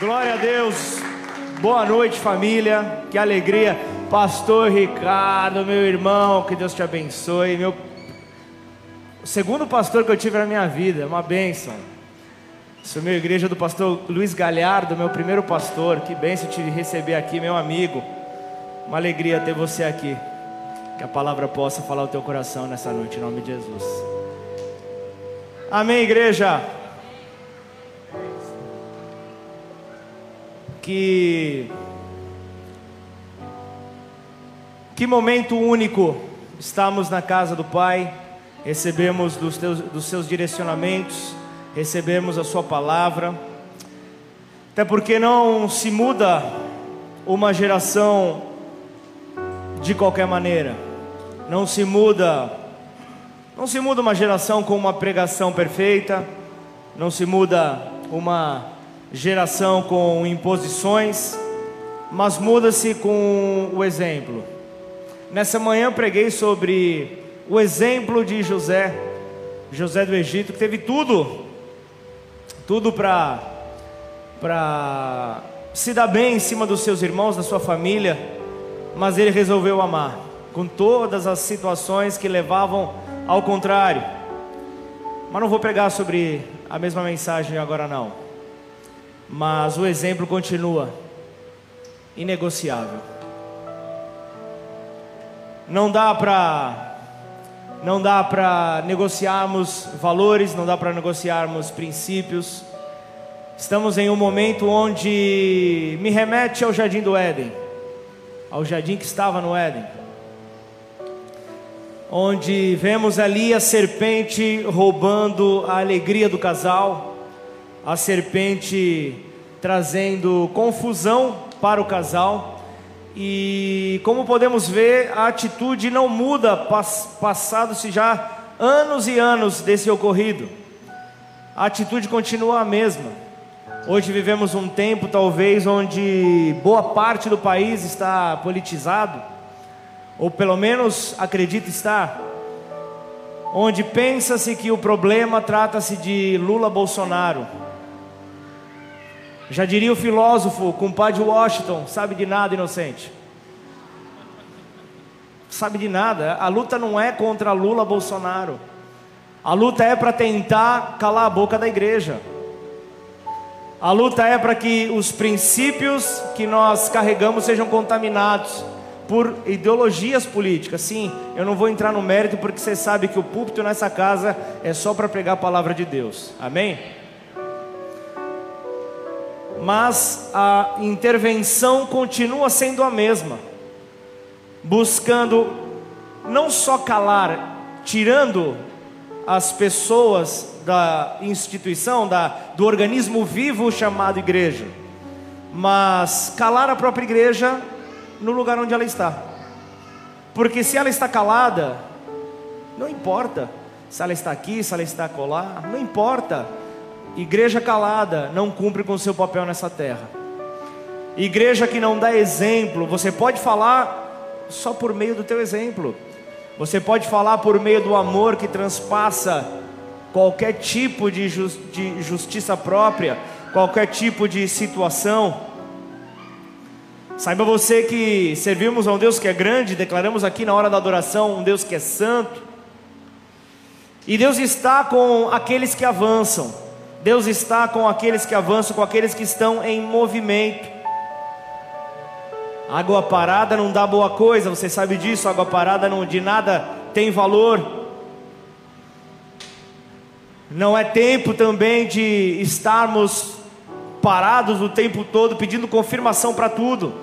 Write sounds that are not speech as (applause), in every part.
Glória a Deus. Boa noite, família. Que alegria. Pastor Ricardo, meu irmão, que Deus te abençoe. Meu o segundo pastor que eu tive na minha vida, uma bênção. Sou meu igreja do pastor Luiz Galhardo, meu primeiro pastor. Que bênção te receber aqui, meu amigo. Uma alegria ter você aqui. Que a palavra possa falar o teu coração nessa noite, em nome de Jesus. Amém, igreja. Que que momento único estamos na casa do Pai, recebemos dos, teus, dos seus direcionamentos, recebemos a Sua palavra, até porque não se muda uma geração de qualquer maneira, não se muda, não se muda uma geração com uma pregação perfeita, não se muda uma geração com imposições, mas muda-se com o exemplo. Nessa manhã preguei sobre o exemplo de José, José do Egito, que teve tudo, tudo para para se dar bem em cima dos seus irmãos, da sua família, mas ele resolveu amar, com todas as situações que levavam ao contrário. Mas não vou pregar sobre a mesma mensagem agora não mas o exemplo continua inegociável. Não dá para não dá para negociarmos valores, não dá para negociarmos princípios. Estamos em um momento onde me remete ao jardim do Éden, ao jardim que estava no Éden. Onde vemos ali a serpente roubando a alegria do casal a serpente trazendo confusão para o casal. E como podemos ver, a atitude não muda, passados-se já anos e anos desse ocorrido. A atitude continua a mesma. Hoje vivemos um tempo, talvez, onde boa parte do país está politizado, ou pelo menos acredita estar, onde pensa-se que o problema trata-se de Lula Bolsonaro já diria o filósofo, compadre Washington, sabe de nada, inocente. Sabe de nada. A luta não é contra Lula Bolsonaro. A luta é para tentar calar a boca da igreja. A luta é para que os princípios que nós carregamos sejam contaminados por ideologias políticas. Sim, eu não vou entrar no mérito porque você sabe que o púlpito nessa casa é só para pregar a palavra de Deus. Amém? Mas a intervenção continua sendo a mesma, buscando não só calar, tirando as pessoas da instituição, da, do organismo vivo chamado igreja, mas calar a própria igreja no lugar onde ela está. Porque se ela está calada, não importa se ela está aqui, se ela está colar, não importa Igreja calada não cumpre com seu papel nessa terra. Igreja que não dá exemplo, você pode falar só por meio do teu exemplo. Você pode falar por meio do amor que transpassa qualquer tipo de, de justiça própria, qualquer tipo de situação. Saiba você que servimos a um Deus que é grande, declaramos aqui na hora da adoração um Deus que é santo. E Deus está com aqueles que avançam. Deus está com aqueles que avançam, com aqueles que estão em movimento. Água parada não dá boa coisa, você sabe disso. Água parada não de nada tem valor. Não é tempo também de estarmos parados o tempo todo pedindo confirmação para tudo.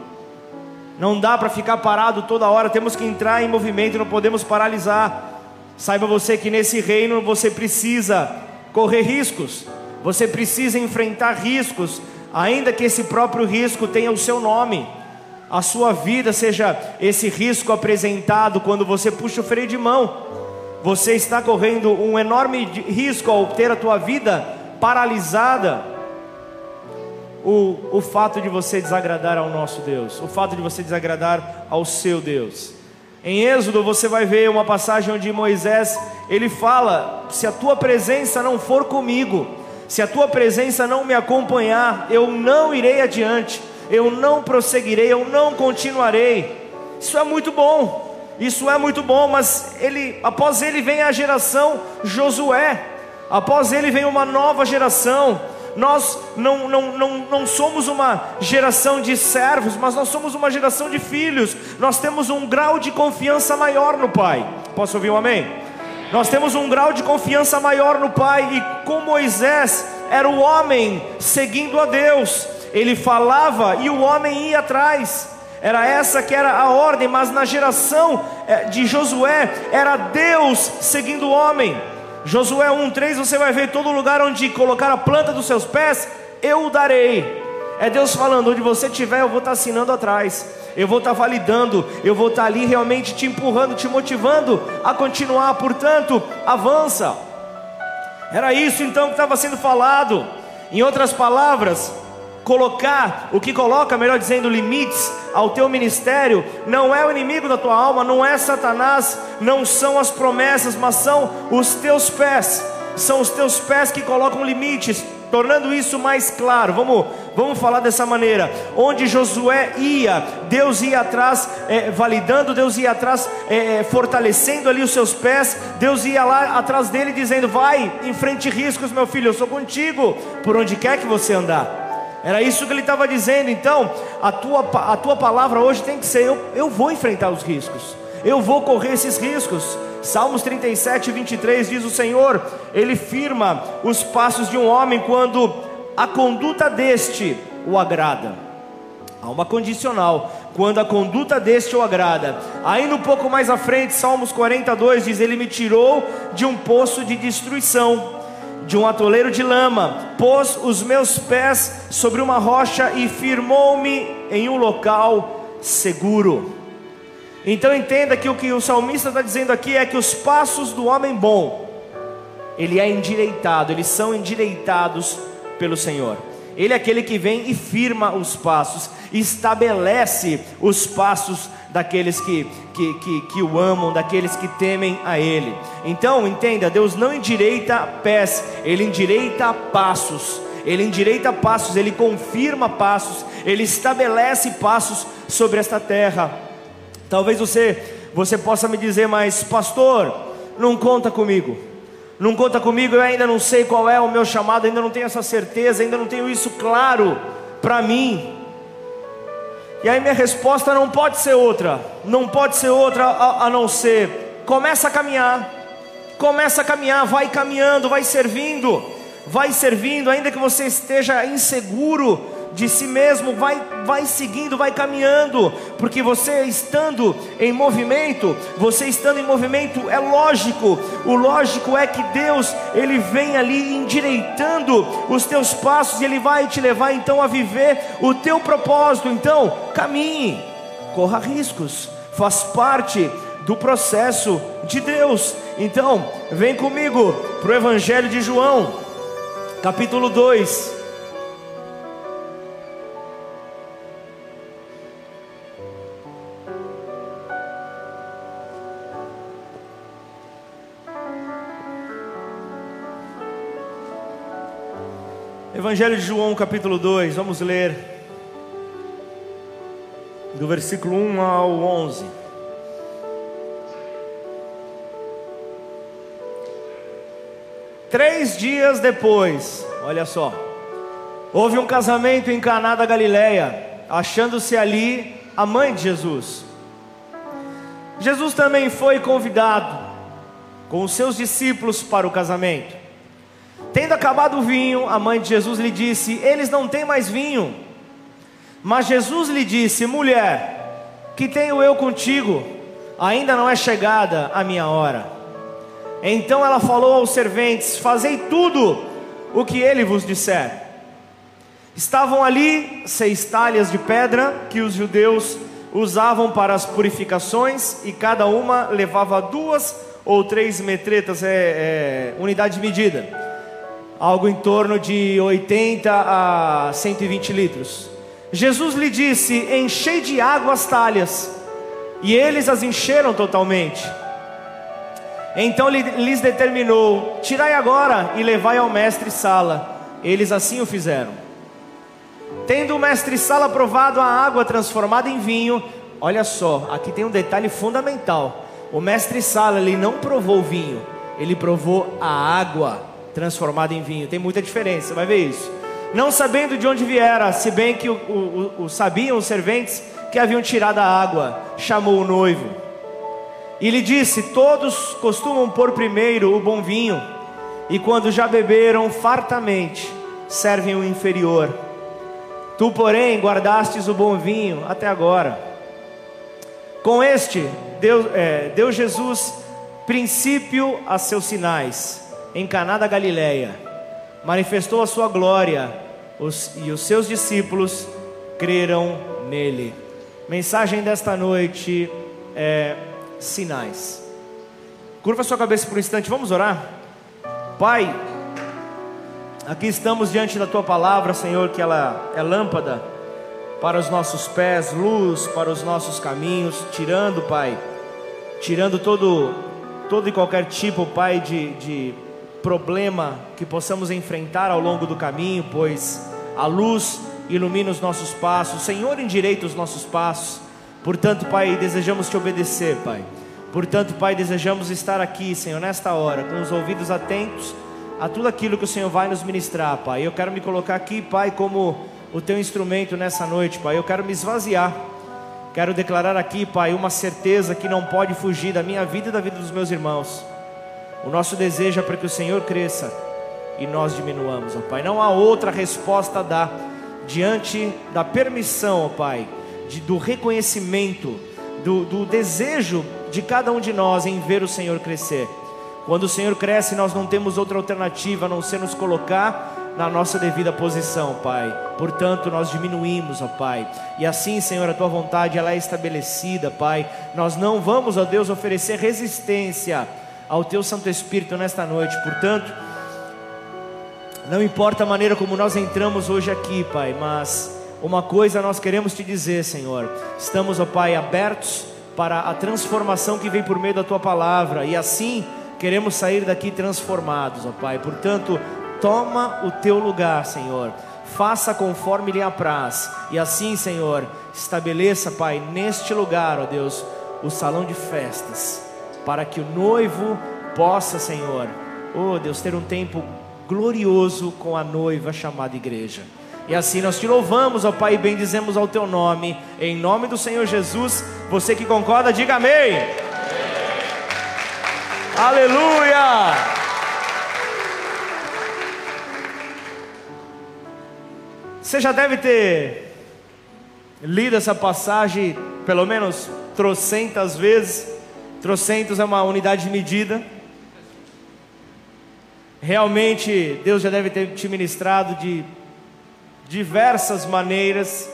Não dá para ficar parado toda hora, temos que entrar em movimento, não podemos paralisar. Saiba você que nesse reino você precisa correr riscos. Você precisa enfrentar riscos, ainda que esse próprio risco tenha o seu nome. A sua vida seja esse risco apresentado quando você puxa o freio de mão. Você está correndo um enorme risco ao ter a tua vida paralisada. O, o fato de você desagradar ao nosso Deus, o fato de você desagradar ao seu Deus. Em Êxodo você vai ver uma passagem onde Moisés ele fala: se a tua presença não for comigo, Se a tua presença não me acompanhar, eu não irei adiante, eu não prosseguirei, eu não continuarei. Isso é muito bom. Isso é muito bom, mas ele, após ele vem a geração Josué. Após ele vem uma nova geração. Nós não, não, não, não somos uma geração de servos, mas nós somos uma geração de filhos. Nós temos um grau de confiança maior no Pai. Posso ouvir um amém? Nós temos um grau de confiança maior no Pai, e com Moisés era o homem seguindo a Deus, ele falava e o homem ia atrás. Era essa que era a ordem, mas na geração eh, de Josué era Deus seguindo o homem. Josué 1:3 você vai ver todo lugar onde colocar a planta dos seus pés, eu o darei. É Deus falando, onde você estiver, eu vou estar assinando atrás. Eu vou estar validando, eu vou estar ali realmente te empurrando, te motivando a continuar, portanto, avança. Era isso então que estava sendo falado. Em outras palavras, colocar, o que coloca, melhor dizendo, limites ao teu ministério, não é o inimigo da tua alma, não é Satanás, não são as promessas, mas são os teus pés, são os teus pés que colocam limites, tornando isso mais claro. Vamos, vamos falar dessa maneira. Onde Josué ia, Deus ia atrás, é, validando, Deus ia atrás, é, é fortalecendo ali os seus pés. Deus ia lá atrás dele, dizendo: Vai, enfrente riscos, meu filho, eu sou contigo, por onde quer que você andar. Era isso que ele estava dizendo. Então, a tua, a tua palavra hoje tem que ser: eu, eu vou enfrentar os riscos, eu vou correr esses riscos. Salmos 37, 23 diz: O Senhor, Ele firma os passos de um homem quando a conduta deste o agrada. Há uma condicional, quando a conduta deste o agrada. Aí, um pouco mais à frente, Salmos 42 diz: Ele me tirou de um poço de destruição de um atoleiro de lama, pôs os meus pés sobre uma rocha e firmou-me em um local seguro. Então entenda que o que o salmista está dizendo aqui é que os passos do homem bom, ele é endireitado, eles são endireitados pelo Senhor. Ele é aquele que vem e firma os passos, estabelece os passos daqueles que, que, que, que, o amam, daqueles que temem a Ele. Então, entenda: Deus não endireita pés, Ele endireita passos. Ele endireita passos, Ele confirma passos, Ele estabelece passos sobre esta terra. Talvez você, você possa me dizer, mas pastor, não conta comigo. Não conta comigo, eu ainda não sei qual é o meu chamado, ainda não tenho essa certeza, ainda não tenho isso claro para mim. E aí minha resposta não pode ser outra, não pode ser outra a, a não ser, começa a caminhar, começa a caminhar, vai caminhando, vai servindo, vai servindo, ainda que você esteja inseguro, de si mesmo, vai, vai seguindo, vai caminhando, porque você estando em movimento, você estando em movimento é lógico, o lógico é que Deus, Ele vem ali endireitando os teus passos e Ele vai te levar então a viver o teu propósito. Então, caminhe, corra riscos, faz parte do processo de Deus. Então, vem comigo para o Evangelho de João, capítulo 2. Evangelho de João, capítulo 2, vamos ler do versículo 1 ao 11. Três dias depois, olha só, houve um casamento em Caná da Galileia, achando-se ali a mãe de Jesus. Jesus também foi convidado com os seus discípulos para o casamento. Tendo acabado o vinho, a mãe de Jesus lhe disse: Eles não têm mais vinho. Mas Jesus lhe disse: Mulher, que tenho eu contigo? Ainda não é chegada a minha hora. Então ela falou aos serventes: Fazei tudo o que ele vos disser. Estavam ali seis talhas de pedra que os judeus usavam para as purificações, e cada uma levava duas ou três metretas, é, é unidade de medida algo em torno de 80 a 120 litros. Jesus lhe disse: Enchei de água as talhas, e eles as encheram totalmente. Então lhes determinou: Tirai agora e levai ao mestre Sala. eles assim o fizeram. Tendo o mestre Sala provado a água transformada em vinho, olha só, aqui tem um detalhe fundamental. O mestre Sala ele não provou o vinho, ele provou a água transformada em vinho. Tem muita diferença, você vai ver isso. Não sabendo de onde viera, se bem que o, o, o sabiam os serventes que haviam tirado a água, chamou o noivo e lhe disse: Todos costumam pôr primeiro o bom vinho, e quando já beberam fartamente, servem o inferior. Tu, porém, guardastes o bom vinho até agora. Com este, deu, é, deu Jesus princípio a seus sinais em Caná da Galileia. Manifestou a sua glória os, e os seus discípulos creram nele. Mensagem desta noite é sinais. Curva sua cabeça por um instante, vamos orar. Pai, aqui estamos diante da tua palavra, Senhor, que ela é lâmpada para os nossos pés, luz para os nossos caminhos, tirando, Pai, tirando todo, todo e qualquer tipo, Pai, de, de problema que possamos enfrentar ao longo do caminho, pois a luz ilumina os nossos passos, Senhor endireita os nossos passos. Portanto, Pai, desejamos te obedecer, Pai. Portanto, Pai, desejamos estar aqui, Senhor, nesta hora, com os ouvidos atentos a tudo aquilo que o Senhor vai nos ministrar, Pai. Eu quero me colocar aqui, Pai, como o teu instrumento nessa noite, Pai. Eu quero me esvaziar. Quero declarar aqui, Pai, uma certeza que não pode fugir da minha vida e da vida dos meus irmãos. O nosso desejo é para que o Senhor cresça e nós diminuamos, ó Pai. Não há outra resposta a dar diante da permissão, ó Pai de, do reconhecimento, do, do desejo de cada um de nós em ver o Senhor crescer. Quando o Senhor cresce, nós não temos outra alternativa a não ser nos colocar na nossa devida posição, Pai. Portanto, nós diminuímos, ó Pai. E assim, Senhor, a tua vontade ela é estabelecida, Pai. Nós não vamos, ó Deus, oferecer resistência ao teu Santo Espírito nesta noite. Portanto, não importa a maneira como nós entramos hoje aqui, Pai, mas uma coisa nós queremos te dizer, Senhor. Estamos, ó Pai, abertos para a transformação que vem por meio da tua palavra e assim queremos sair daqui transformados, ó Pai. Portanto, toma o teu lugar, Senhor. Faça conforme lhe apraz. E assim, Senhor, estabeleça, Pai, neste lugar, ó Deus, o salão de festas, para que o noivo possa, Senhor, oh Deus, ter um tempo glorioso com a noiva chamada igreja. E assim nós te louvamos, ó Pai, e bendizemos ao teu nome, em nome do Senhor Jesus. Você que concorda, diga amém. amém. Aleluia! Você já deve ter lido essa passagem pelo menos trocentas vezes. Trocentos é uma unidade de medida. Realmente, Deus já deve ter te ministrado de diversas maneiras,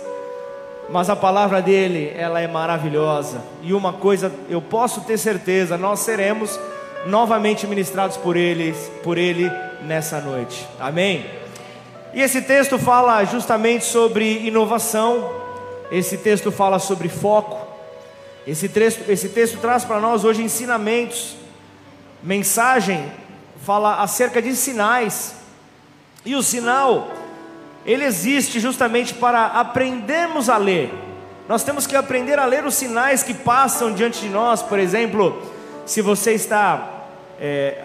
mas a palavra dele, ela é maravilhosa. E uma coisa eu posso ter certeza, nós seremos novamente ministrados por ele, por ele nessa noite. Amém. E esse texto fala justamente sobre inovação. Esse texto fala sobre foco. Esse texto, esse texto traz para nós hoje ensinamentos, mensagem, fala acerca de sinais. E o sinal ele existe justamente para aprendermos a ler. Nós temos que aprender a ler os sinais que passam diante de nós. Por exemplo, se você está é,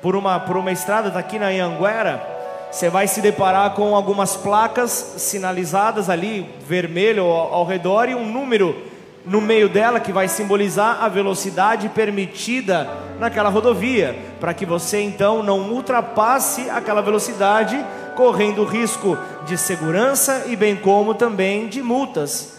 por, uma, por uma estrada daqui na Anhanguera, você vai se deparar com algumas placas sinalizadas ali, vermelho ao, ao redor, e um número no meio dela que vai simbolizar a velocidade permitida naquela rodovia, para que você então não ultrapasse aquela velocidade correndo risco de segurança e bem como também de multas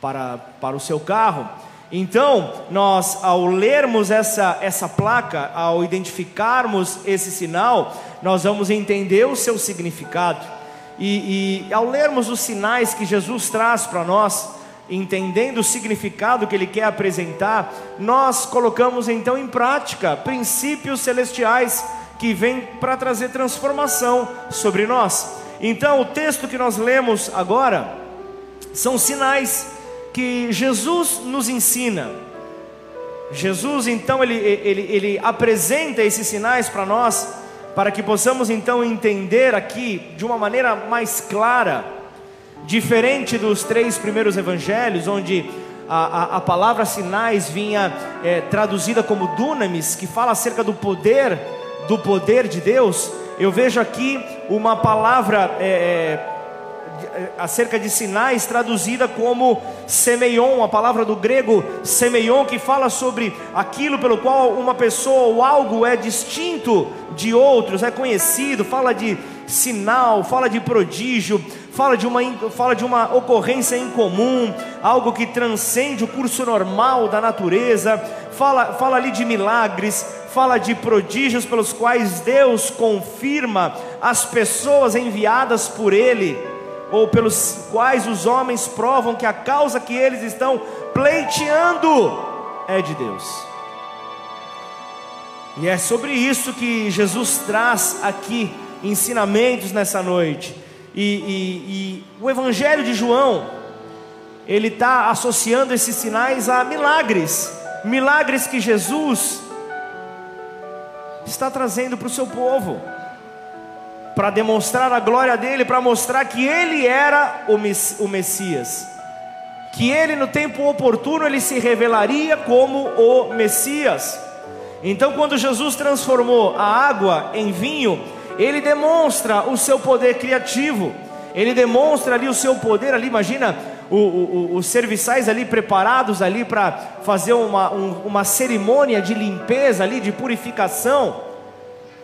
para, para o seu carro. Então, nós ao lermos essa, essa placa, ao identificarmos esse sinal, nós vamos entender o seu significado. E, e ao lermos os sinais que Jesus traz para nós, entendendo o significado que ele quer apresentar, nós colocamos então em prática princípios celestiais que vem para trazer transformação sobre nós. Então, o texto que nós lemos agora são sinais que Jesus nos ensina. Jesus, então, ele, ele, ele apresenta esses sinais para nós, para que possamos então entender aqui de uma maneira mais clara, diferente dos três primeiros evangelhos, onde a, a, a palavra sinais vinha é, traduzida como dunamis, que fala acerca do poder, do poder de Deus. Eu vejo aqui uma palavra é, é, acerca de sinais traduzida como semeion, a palavra do grego semeion, que fala sobre aquilo pelo qual uma pessoa ou algo é distinto de outros, é conhecido, fala de sinal, fala de prodígio, fala de uma, fala de uma ocorrência incomum, algo que transcende o curso normal da natureza, fala, fala ali de milagres, fala de prodígios pelos quais Deus confirma as pessoas enviadas por Ele, ou pelos quais os homens provam que a causa que eles estão pleiteando é de Deus. E é sobre isso que Jesus traz aqui ensinamentos nessa noite. E, e, e o Evangelho de João, ele está associando esses sinais a milagres, milagres que Jesus está trazendo para o seu povo, para demonstrar a glória dele, para mostrar que ele era o Messias, que ele no tempo oportuno ele se revelaria como o Messias. Então, quando Jesus transformou a água em vinho, ele demonstra o seu poder criativo, ele demonstra ali o seu poder ali, imagina o, o, os serviçais ali preparados ali para fazer uma, um, uma cerimônia de limpeza ali, de purificação,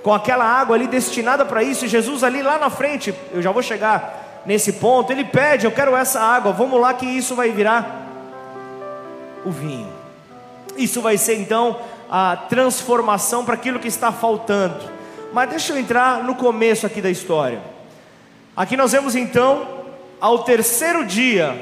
com aquela água ali destinada para isso, e Jesus ali lá na frente, eu já vou chegar nesse ponto, ele pede, eu quero essa água, vamos lá que isso vai virar o vinho. Isso vai ser então a transformação para aquilo que está faltando. Mas deixa eu entrar no começo aqui da história. Aqui nós vemos então, ao terceiro dia,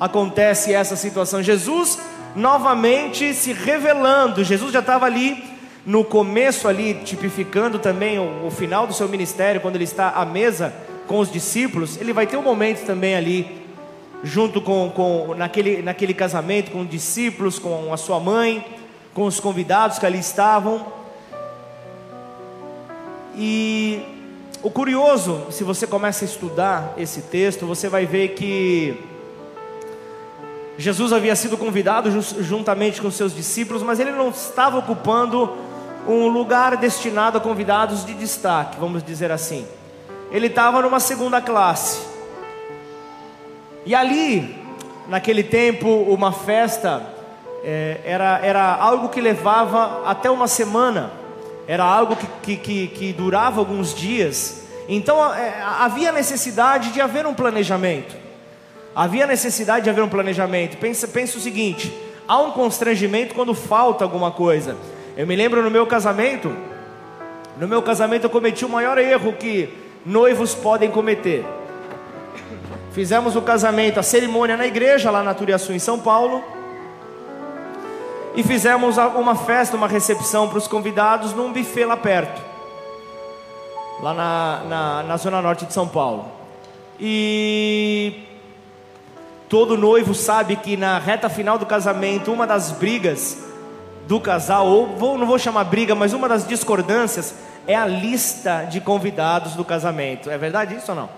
acontece essa situação. Jesus novamente se revelando. Jesus já estava ali no começo ali, tipificando também o, o, final do seu ministério, quando ele está à mesa com os discípulos, ele vai ter um momento também ali, junto com, com naquele, naquele casamento, com os discípulos, com a sua mãe, com os convidados que ali estavam. E o curioso, se você começa a estudar esse texto, você vai ver que Jesus havia sido convidado juntamente com seus discípulos, mas ele não estava ocupando um lugar destinado a convidados de destaque, vamos dizer assim. Ele estava numa segunda classe. E ali, naquele tempo, uma festa é, era, era algo que levava até uma semana era algo que, que, que, durava alguns dias. Então é, havia necessidade de haver um planejamento. Havia necessidade de haver um planejamento. Pensa, pensa o seguinte: há um constrangimento quando falta alguma coisa. Eu me lembro no meu casamento, no meu casamento eu cometi o maior erro que noivos podem cometer. Fizemos o casamento, a cerimônia na igreja, lá na Turiaçu, em São Paulo e fizemos uma festa, uma recepção para os convidados num buffet lá perto, lá na, na, na zona norte de São Paulo. E todo noivo sabe que na reta final do casamento, uma das brigas do casal, ou vou, não vou chamar briga, mas uma das discordâncias é a lista de convidados do casamento. É verdade isso ou não?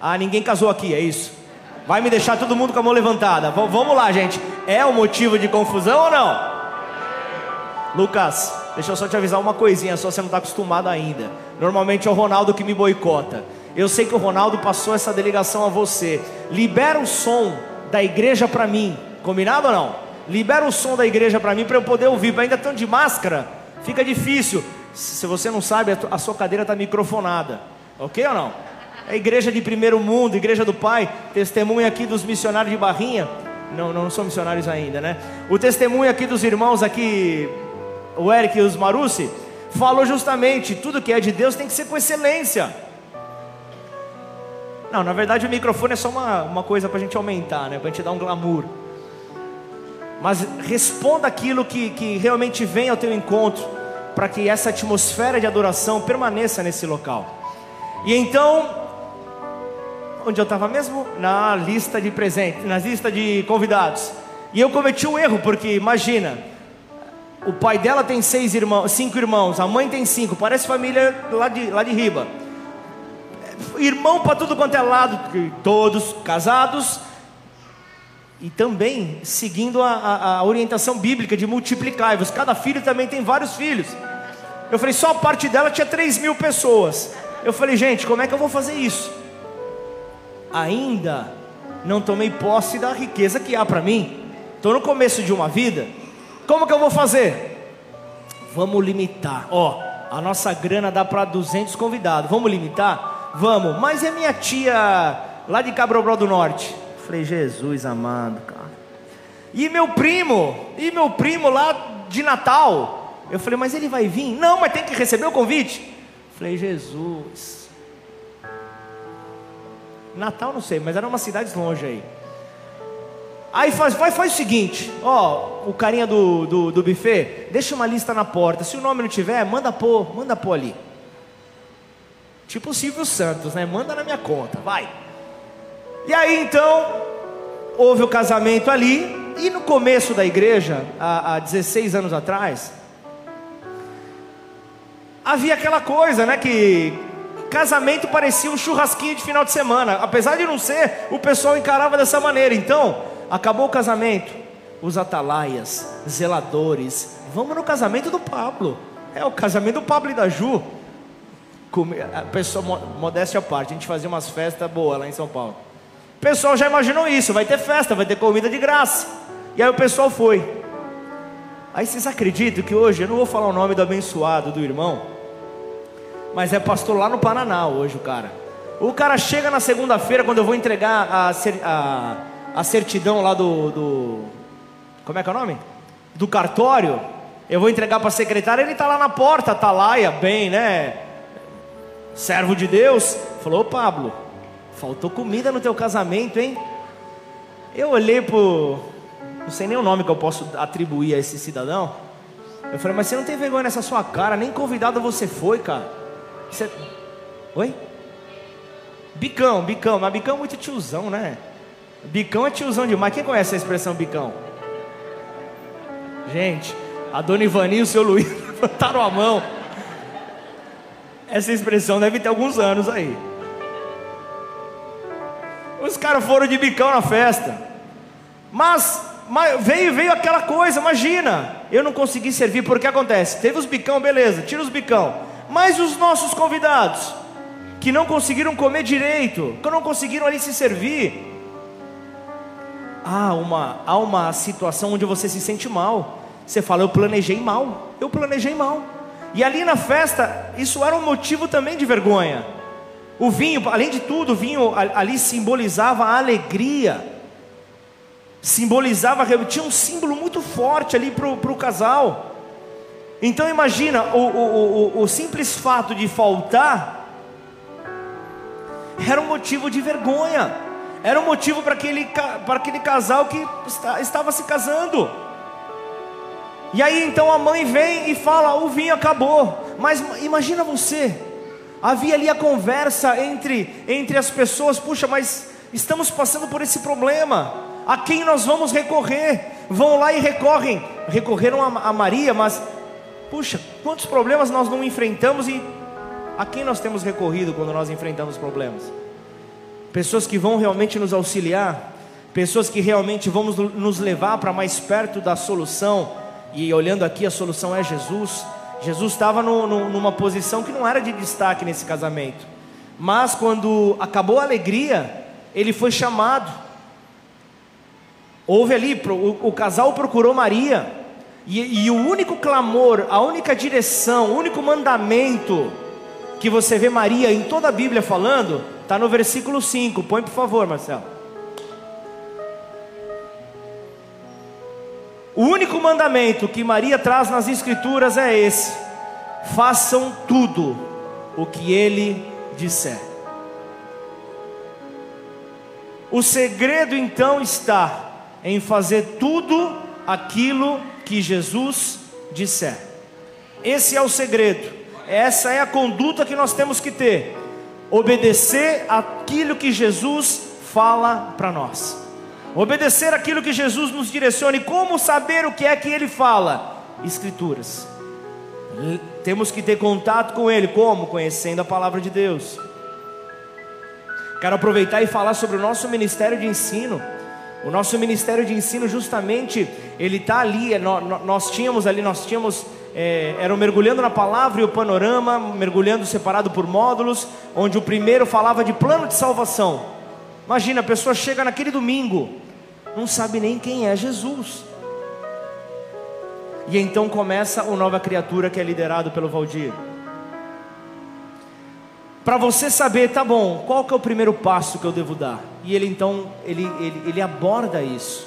Ah, ninguém casou aqui, é isso? Vai me deixar todo mundo com a mão levantada. V vamos lá, gente. É o um motivo de confusão ou não? Lucas, deixa eu só te avisar uma coisinha, só você não está acostumado ainda. Normalmente é o Ronaldo que me boicota. Eu sei que o Ronaldo passou essa delegação a você. Libera o som da igreja para mim. Combinado ou não? Libera o som da igreja para mim para eu poder ouvir. Ainda estão de máscara, fica difícil. Se você não sabe, a sua cadeira está microfonada. Ok ou não? É igreja de primeiro mundo, igreja do Pai, testemunho aqui dos missionários de Barrinha. Não, não são missionários ainda, né? O testemunho aqui dos irmãos aqui, o Eric e os Marucci, falou justamente, tudo que é de Deus tem que ser com excelência. Não, na verdade o microfone é só uma, uma coisa para a gente aumentar, né? Para a gente dar um glamour. Mas responda aquilo que, que realmente vem ao teu encontro, para que essa atmosfera de adoração permaneça nesse local. E então, onde eu estava mesmo? Na lista de presentes, na lista de convidados. E eu cometi um erro, porque imagina, O pai dela tem seis irmãos, cinco irmãos, a mãe tem cinco, parece família lá de, lá de riba. Irmão para tudo quanto é lado, todos casados, e também seguindo a, a, a orientação bíblica de multiplicar-vos. Cada filho também tem vários filhos. Eu falei, só a parte dela tinha 3 mil pessoas. Eu falei, gente, como é que eu vou fazer isso? Ainda não tomei posse da riqueza que há para mim. Estou no começo de uma vida. Como que eu vou fazer? Vamos limitar. Ó, a nossa grana dá para 200 convidados. Vamos limitar? Vamos. Mas é minha tia lá de Cabrobrol do Norte. Falei, Jesus amado, cara. E meu primo, e meu primo lá de Natal. Eu falei, mas ele vai vir? Não, mas tem que receber o convite. Falei, Jesus. Natal não sei, mas era uma cidade longe aí. Aí faz, vai, faz o seguinte, ó, o carinha do, do, do buffet, deixa uma lista na porta. Se o nome não tiver, manda pôr, manda pôr ali. Tipo o Silvio Santos, né? Manda na minha conta, vai. E aí então, houve o casamento ali, e no começo da igreja, há, há 16 anos atrás, havia aquela coisa, né? Que casamento parecia um churrasquinho de final de semana, apesar de não ser, o pessoal encarava dessa maneira. Então, acabou o casamento, os atalaias, zeladores, vamos no casamento do Pablo. É o casamento do Pablo e da Ju. A pessoa, modéstia à parte, a gente fazia umas festas boas lá em São Paulo. O pessoal já imaginou isso, vai ter festa, vai ter comida de graça. E aí o pessoal foi. Aí vocês acreditam que hoje, eu não vou falar o nome do abençoado do irmão, mas é pastor lá no Paraná hoje o cara. O cara chega na segunda-feira, quando eu vou entregar a, a, a certidão lá do, do, Como é que é o nome? Do cartório. Eu vou entregar para a secretária, ele está lá na porta, atalaia, bem, né? Servo de Deus. Falou, Pablo, faltou comida no teu casamento, hein? Eu olhei pro. Não sei nem o nome que eu posso atribuir a esse cidadão. Eu falei, mas você não tem vergonha nessa sua cara, nem convidado você foi, cara. Você... Oi? Bicão, bicão, mas bicão é muito tiozão, né? Bicão é tiozão demais. Quem conhece a expressão bicão? Gente, a dona Ivani e o seu Luiz (laughs) levantaram a mão. Essa expressão deve ter alguns anos aí. Os caras foram de bicão na festa. Mas, mas, veio, veio aquela coisa, imagina. Eu não consegui servir, porque acontece? Teve os bicão, beleza, tira os bicão. Mas os nossos convidados, que não conseguiram comer direito, que não conseguiram ali se servir. Há uma, há uma situação onde você se sente mal. Você fala, eu planejei mal, eu planejei mal. E ali na festa, isso era um motivo também de vergonha. O vinho, além de tudo, o vinho ali simbolizava a alegria, simbolizava, tinha um símbolo muito forte ali para o casal. Então imagina o, o, o, o simples fato de faltar era um motivo de vergonha, era um motivo para aquele, para aquele casal que está, estava se casando. E aí então a mãe vem e fala: o vinho acabou. Mas imagina você, havia ali a conversa entre, entre as pessoas: puxa, mas estamos passando por esse problema, a quem nós vamos recorrer? Vão lá e recorrem, recorreram a, a Maria, mas puxa, quantos problemas nós não enfrentamos e a quem nós temos recorrido quando nós enfrentamos problemas? Pessoas que vão realmente nos auxiliar, pessoas que realmente vão nos levar para mais perto da solução e olhando aqui, a solução é Jesus. Jesus estava no, no, numa posição que não era de destaque nesse casamento, mas quando acabou a alegria, ele foi chamado. Houve ali, o, o casal procurou Maria, e, e o único clamor, a única direção, o único mandamento que você vê Maria em toda a Bíblia falando, está no versículo 5. Põe por favor, Marcelo. O único mandamento que Maria traz nas Escrituras é esse: façam tudo o que ele disser. O segredo então está em fazer tudo aquilo que Jesus disser. Esse é o segredo, essa é a conduta que nós temos que ter: obedecer aquilo que Jesus fala para nós. Obedecer aquilo que Jesus nos direciona. E como saber o que é que Ele fala? Escrituras. Temos que ter contato com Ele, como? Conhecendo a palavra de Deus. Quero aproveitar e falar sobre o nosso ministério de ensino. O nosso ministério de ensino, justamente, ele está ali. Nós tínhamos ali, nós tínhamos, é, era mergulhando na palavra e o panorama, mergulhando separado por módulos, onde o primeiro falava de plano de salvação. Imagina, a pessoa chega naquele domingo, não sabe nem quem é Jesus. E então começa o Nova Criatura que é liderado pelo Valdir. Para você saber, tá bom, qual que é o primeiro passo que eu devo dar? E ele então, ele, ele, ele aborda isso.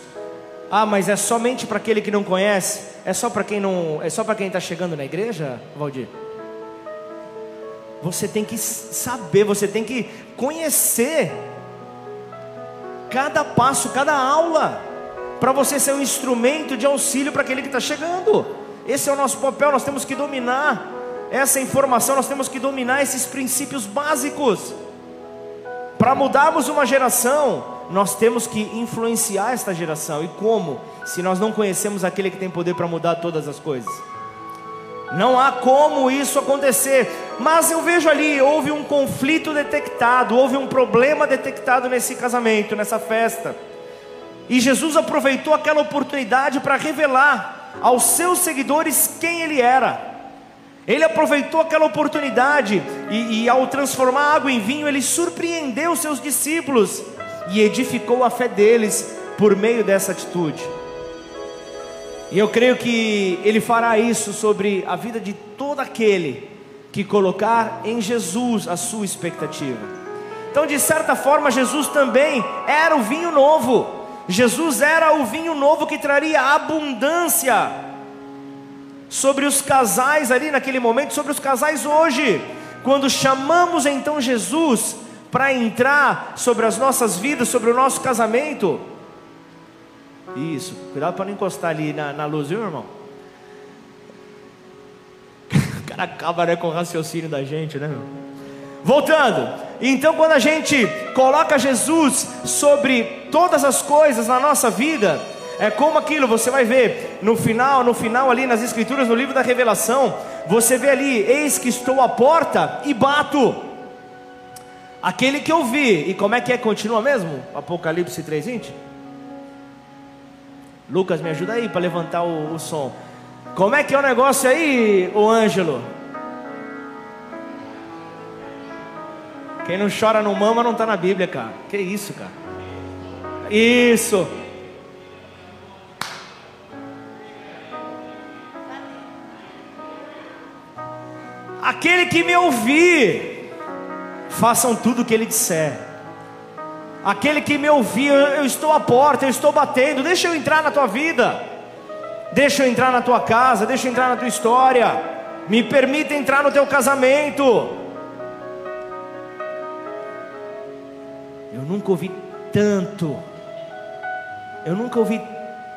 Ah, mas é somente para aquele que não conhece? É só para quem não, é só para quem está chegando na igreja, Valdir? Você tem que saber, você tem que conhecer cada passo, cada aula para você ser um instrumento de auxílio para aquele que está chegando. Esse é o nosso papel, nós temos que dominar essa informação, nós temos que dominar esses princípios básicos. Para mudarmos uma geração, nós temos que influenciar esta geração. E como? Se nós não conhecemos aquele que tem poder para mudar todas as coisas. Não há como isso acontecer. Mas eu vejo ali, houve um conflito detectado, houve um problema detectado nesse casamento, nessa festa. E Jesus aproveitou aquela oportunidade para revelar aos seus seguidores quem ele era. Ele aproveitou aquela oportunidade e, e, ao transformar água em vinho, ele surpreendeu seus discípulos e edificou a fé deles por meio dessa atitude. E eu creio que ele fará isso sobre a vida de todo aquele que colocar em Jesus a sua expectativa. Então, de certa forma, Jesus também era o vinho novo. Jesus era o vinho novo que traria abundância sobre os casais ali naquele momento, sobre os casais hoje. Quando chamamos então Jesus para entrar sobre as nossas vidas, sobre o nosso casamento. Isso, cuidado para não encostar ali na, na luz, viu irmão? (laughs) O cara acaba né, com o raciocínio da gente, né? Voltando, então quando a gente coloca Jesus sobre todas as coisas na nossa vida, é como aquilo, você vai ver no final, no final ali nas escrituras, no livro da Revelação, você vê ali, eis que estou à porta e bato. Aquele que eu vi, e como é que é? Continua mesmo? Apocalipse 3:20. Lucas, me ajuda aí para levantar o, o som. Como é que é o negócio aí, o Ângelo? Quem não chora não mama não está na Bíblia, cara. Que isso, cara? Isso. Aquele que me ouvir, façam tudo o que ele disser. Aquele que me ouvir, eu estou à porta, eu estou batendo, deixa eu entrar na tua vida. Deixa eu entrar na tua casa, deixa eu entrar na tua história. Me permita entrar no teu casamento. Eu nunca ouvi tanto, eu nunca ouvi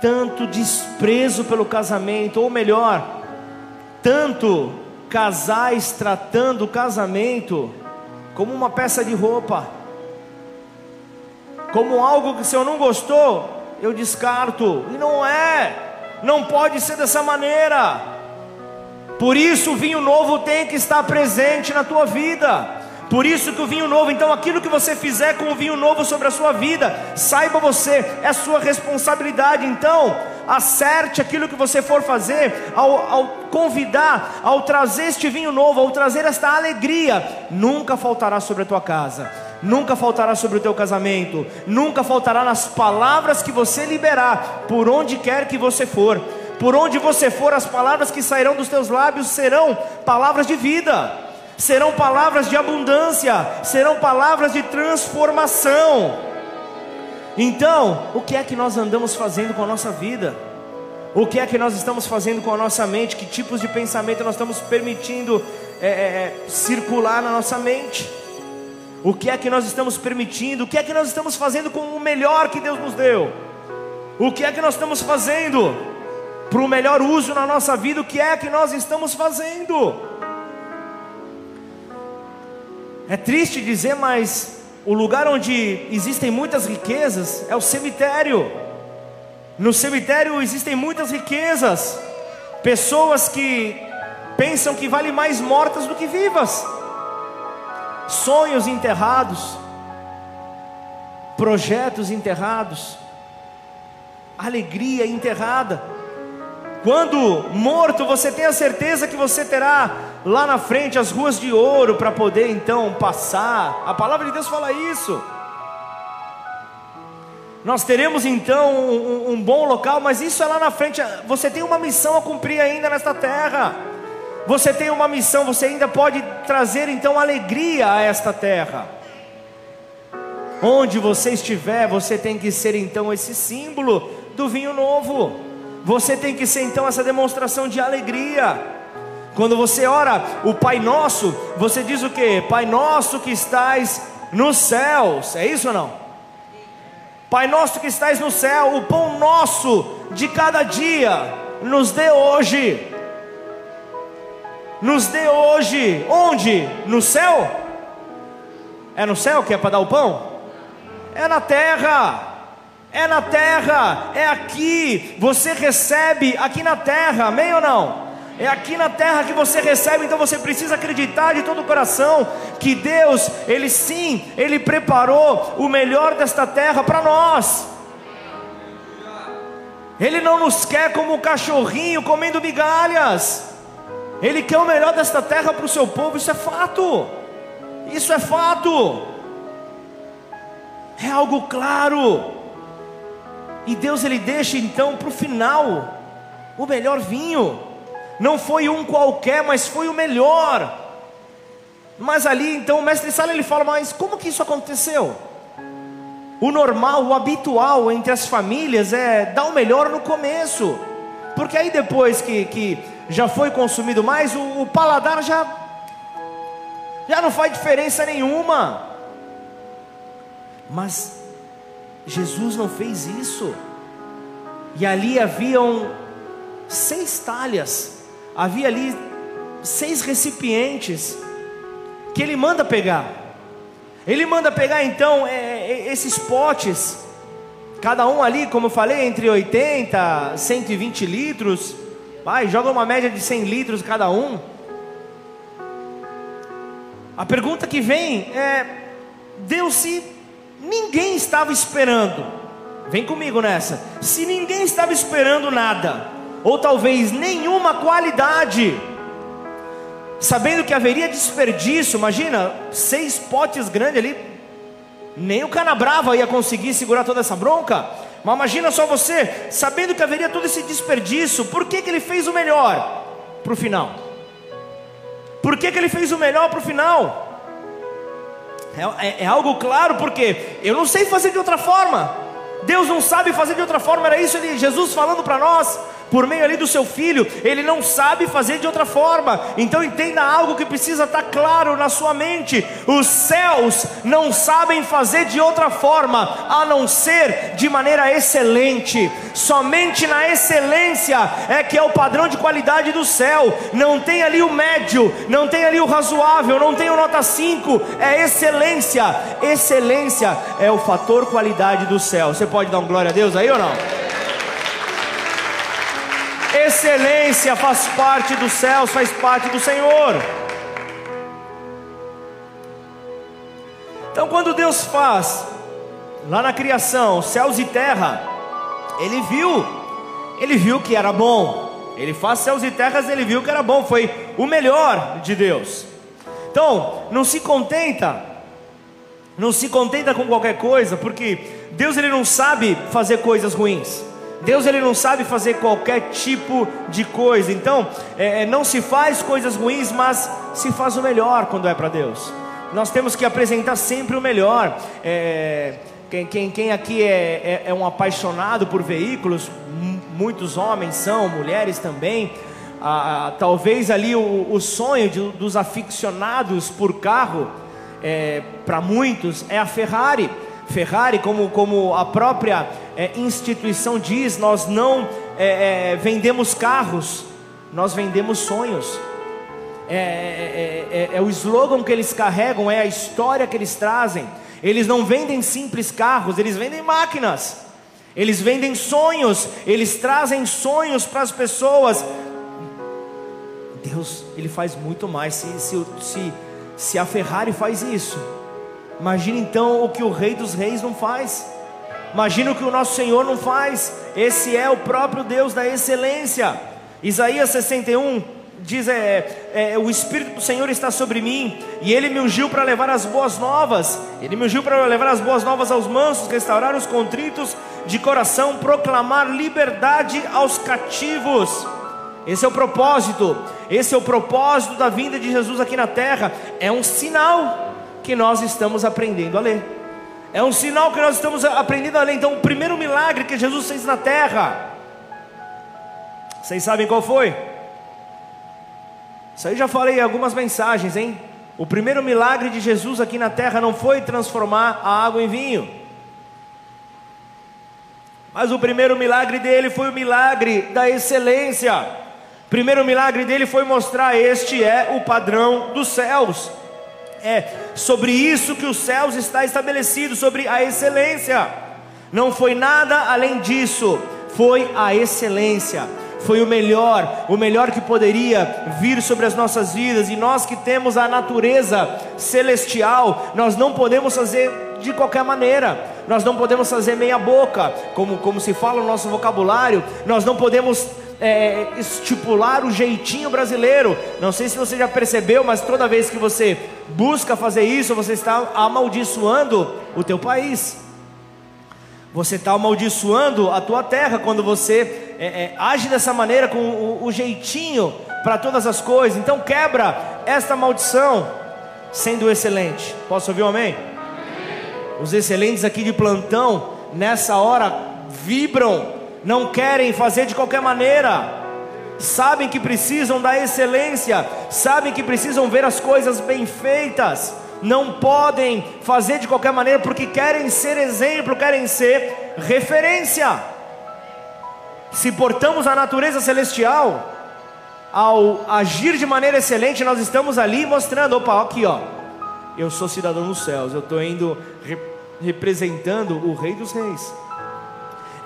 tanto desprezo pelo casamento, ou melhor, tanto casais tratando o casamento como uma peça de roupa, como algo que se eu não gostou, eu descarto, e não é, não pode ser dessa maneira. Por isso o vinho novo tem que estar presente na tua vida. Por isso que o vinho novo, então aquilo que você fizer com o vinho novo sobre a sua vida, saiba você, é sua responsabilidade. Então, acerte aquilo que você for fazer, ao, ao convidar, ao trazer este vinho novo, ao trazer esta alegria, nunca faltará sobre a tua casa nunca faltará sobre o teu casamento, nunca faltará nas palavras que você liberar, por onde quer que você for, por onde você for, as palavras que sairão dos teus lábios serão palavras de vida serão palavras de abundância, serão palavras de transformação. Então, o que é que nós andamos fazendo com a nossa vida? O que é que nós estamos fazendo com a nossa mente? Que tipos de pensamento nós estamos permitindo é, é, é, circular na nossa mente? O que é que nós estamos permitindo? O que é que nós estamos fazendo com o melhor que Deus nos deu? O que é que nós estamos fazendo para o melhor uso na nossa vida? O que é que nós estamos fazendo? É triste dizer, mas o lugar onde existem muitas riquezas é o cemitério. No cemitério existem muitas riquezas. pessoas que pensam que vale mais mortas do que vivas, sonhos enterrados, projetos enterrados, alegria enterrada. Quando morto, você tem a certeza que você terá lá na frente as ruas de ouro para poder então passar. A palavra de Deus fala isso. Nós teremos então um, um, bom local, mas isso é lá na frente. Você tem uma missão a cumprir ainda nesta terra. Você tem uma missão, você ainda pode trazer então alegria a esta terra. Onde você estiver, você tem que ser então esse símbolo do vinho novo. Você tem que ser então essa demonstração de alegria. Quando você ora o Pai Nosso, você diz o que? Pai Nosso que estás nos céus. É isso ou não? Pai Nosso que estás no céu, o pão nosso de cada dia, nos dê hoje. Nos dê hoje. Onde? No céu? É no céu que é para dar o pão? É na terra é na terra, é aqui, você recebe aqui na terra, amém ou não? É aqui na terra que você recebe, então você precisa acreditar de todo o coração que Deus, Ele sim, Ele preparou o melhor desta terra para nós. Ele não nos quer como um cachorrinho comendo migalhas, Ele quer o melhor desta terra para o seu povo, isso é fato, isso é fato, é algo claro. E Deus ele deixa então para o final o melhor vinho. Não foi um qualquer, mas foi o melhor. Mas ali então o mestre Sala ele fala, mas como que isso aconteceu? O normal, o habitual entre as famílias é dar o melhor no começo, porque aí depois que, que já foi consumido mais, o, o paladar já, já não faz diferença nenhuma. Mas Jesus não fez isso. E ali haviam seis talhas, havia ali seis recipientes que ele manda pegar. Ele manda pegar então é, é, esses potes, cada um ali, como eu falei, entre 80 120 litros. Vai, joga uma média de 100 litros cada um. A pergunta que vem é: Deus se ninguém estava esperando. Vem comigo nessa. Se ninguém estava esperando nada, ou talvez nenhuma qualidade, sabendo que haveria desperdício, imagina, seis potes grandes ali, nem o canabrava ia conseguir segurar toda essa bronca. Mas imagina só você, sabendo que haveria todo esse desperdício, por que, que ele fez o melhor para o final? Por que, que ele fez o melhor para o final? É, é, é algo claro, porque eu não sei fazer de outra forma. Deus não sabe fazer de outra forma, era isso ele, Jesus falando para nós por meio ali do seu filho, ele não sabe fazer de outra forma. Então entenda algo que precisa estar claro na sua mente: os céus não sabem fazer de outra forma a não ser de maneira excelente. Somente na excelência é que é o padrão de qualidade do céu. Não tem ali o médio, não tem ali o razoável, não tem o nota 5, é excelência. Excelência é o fator qualidade do céu. Você pode dar um glória a Deus aí ou não? Excelência faz parte dos céus, faz parte do Senhor. Então, quando Deus faz, lá na criação, céus e terra, Ele viu, Ele viu que era bom. Ele faz céus e terras, Ele viu que era bom, foi o melhor de Deus. Então, não se contenta, não se contenta com qualquer coisa, porque Deus ele não sabe fazer coisas ruins. Deus ele não sabe fazer qualquer tipo de coisa. Então, é, é, não se faz coisas ruins, mas se faz o melhor quando é para Deus. Nós temos que apresentar sempre o melhor. É, quem, quem, quem, aqui é, é, é, um apaixonado por veículos, muitos homens são, mulheres também. Ah, talvez ali o, o sonho de, dos aficionados por carro, é, para muitos, é a Ferrari. Ferrari, como, como a própria é, instituição diz, nós não é, é, vendemos carros, nós vendemos sonhos. É é, é, é, o slogan que eles carregam, é a história que eles trazem. Eles não vendem simples carros, eles vendem máquinas. Eles vendem sonhos, eles trazem sonhos para as pessoas. Deus, Ele faz muito mais. Se, se, se, se a Ferrari faz isso, imagine então o que o Rei dos Reis não faz. Imagina o que o nosso Senhor não faz. Esse é o próprio Deus da excelência. Isaías 61 diz: é, é, O Espírito do Senhor está sobre mim, e Ele me ungiu para levar as boas novas. Ele me ungiu para levar as boas novas aos mansos, restaurar os contritos de coração, proclamar liberdade aos cativos. Esse é o propósito, esse é o propósito da vinda de Jesus aqui na terra. É um sinal que nós estamos aprendendo a ler. É um sinal que nós estamos aprendendo a ler. Então, o primeiro milagre que Jesus fez na terra, vocês sabem qual foi? Isso aí já falei em algumas mensagens, hein? O primeiro milagre de Jesus aqui na terra não foi transformar a água em vinho. Mas o primeiro milagre dele foi o milagre da excelência. O primeiro milagre dele foi mostrar: este é o padrão dos céus. É sobre isso que os céus está estabelecido, sobre a excelência. Não foi nada além disso, foi a excelência. Foi o melhor, o melhor que poderia vir sobre as nossas vidas, e nós que temos a natureza celestial, nós não podemos fazer de qualquer maneira, nós não podemos fazer meia boca, como, como se fala no nosso vocabulário, nós não podemos é, estipular o jeitinho brasileiro. Não sei se você já percebeu, mas toda vez que você busca fazer isso, você está amaldiçoando o teu país. Você está amaldiçoando a tua terra quando você é, é, age dessa maneira com o, o jeitinho para todas as coisas. Então quebra esta maldição, sendo excelente. Posso ouvir um amém? Os excelentes aqui de plantão, nessa hora, vibram, não querem fazer de qualquer maneira. Sabem que precisam da excelência, sabem que precisam ver as coisas bem feitas, não podem fazer de qualquer maneira porque querem ser exemplo, querem ser referência. Se portamos a natureza celestial, ao agir de maneira excelente, nós estamos ali mostrando: opa, aqui ó, eu sou cidadão dos céus, eu estou indo re representando o Rei dos Reis.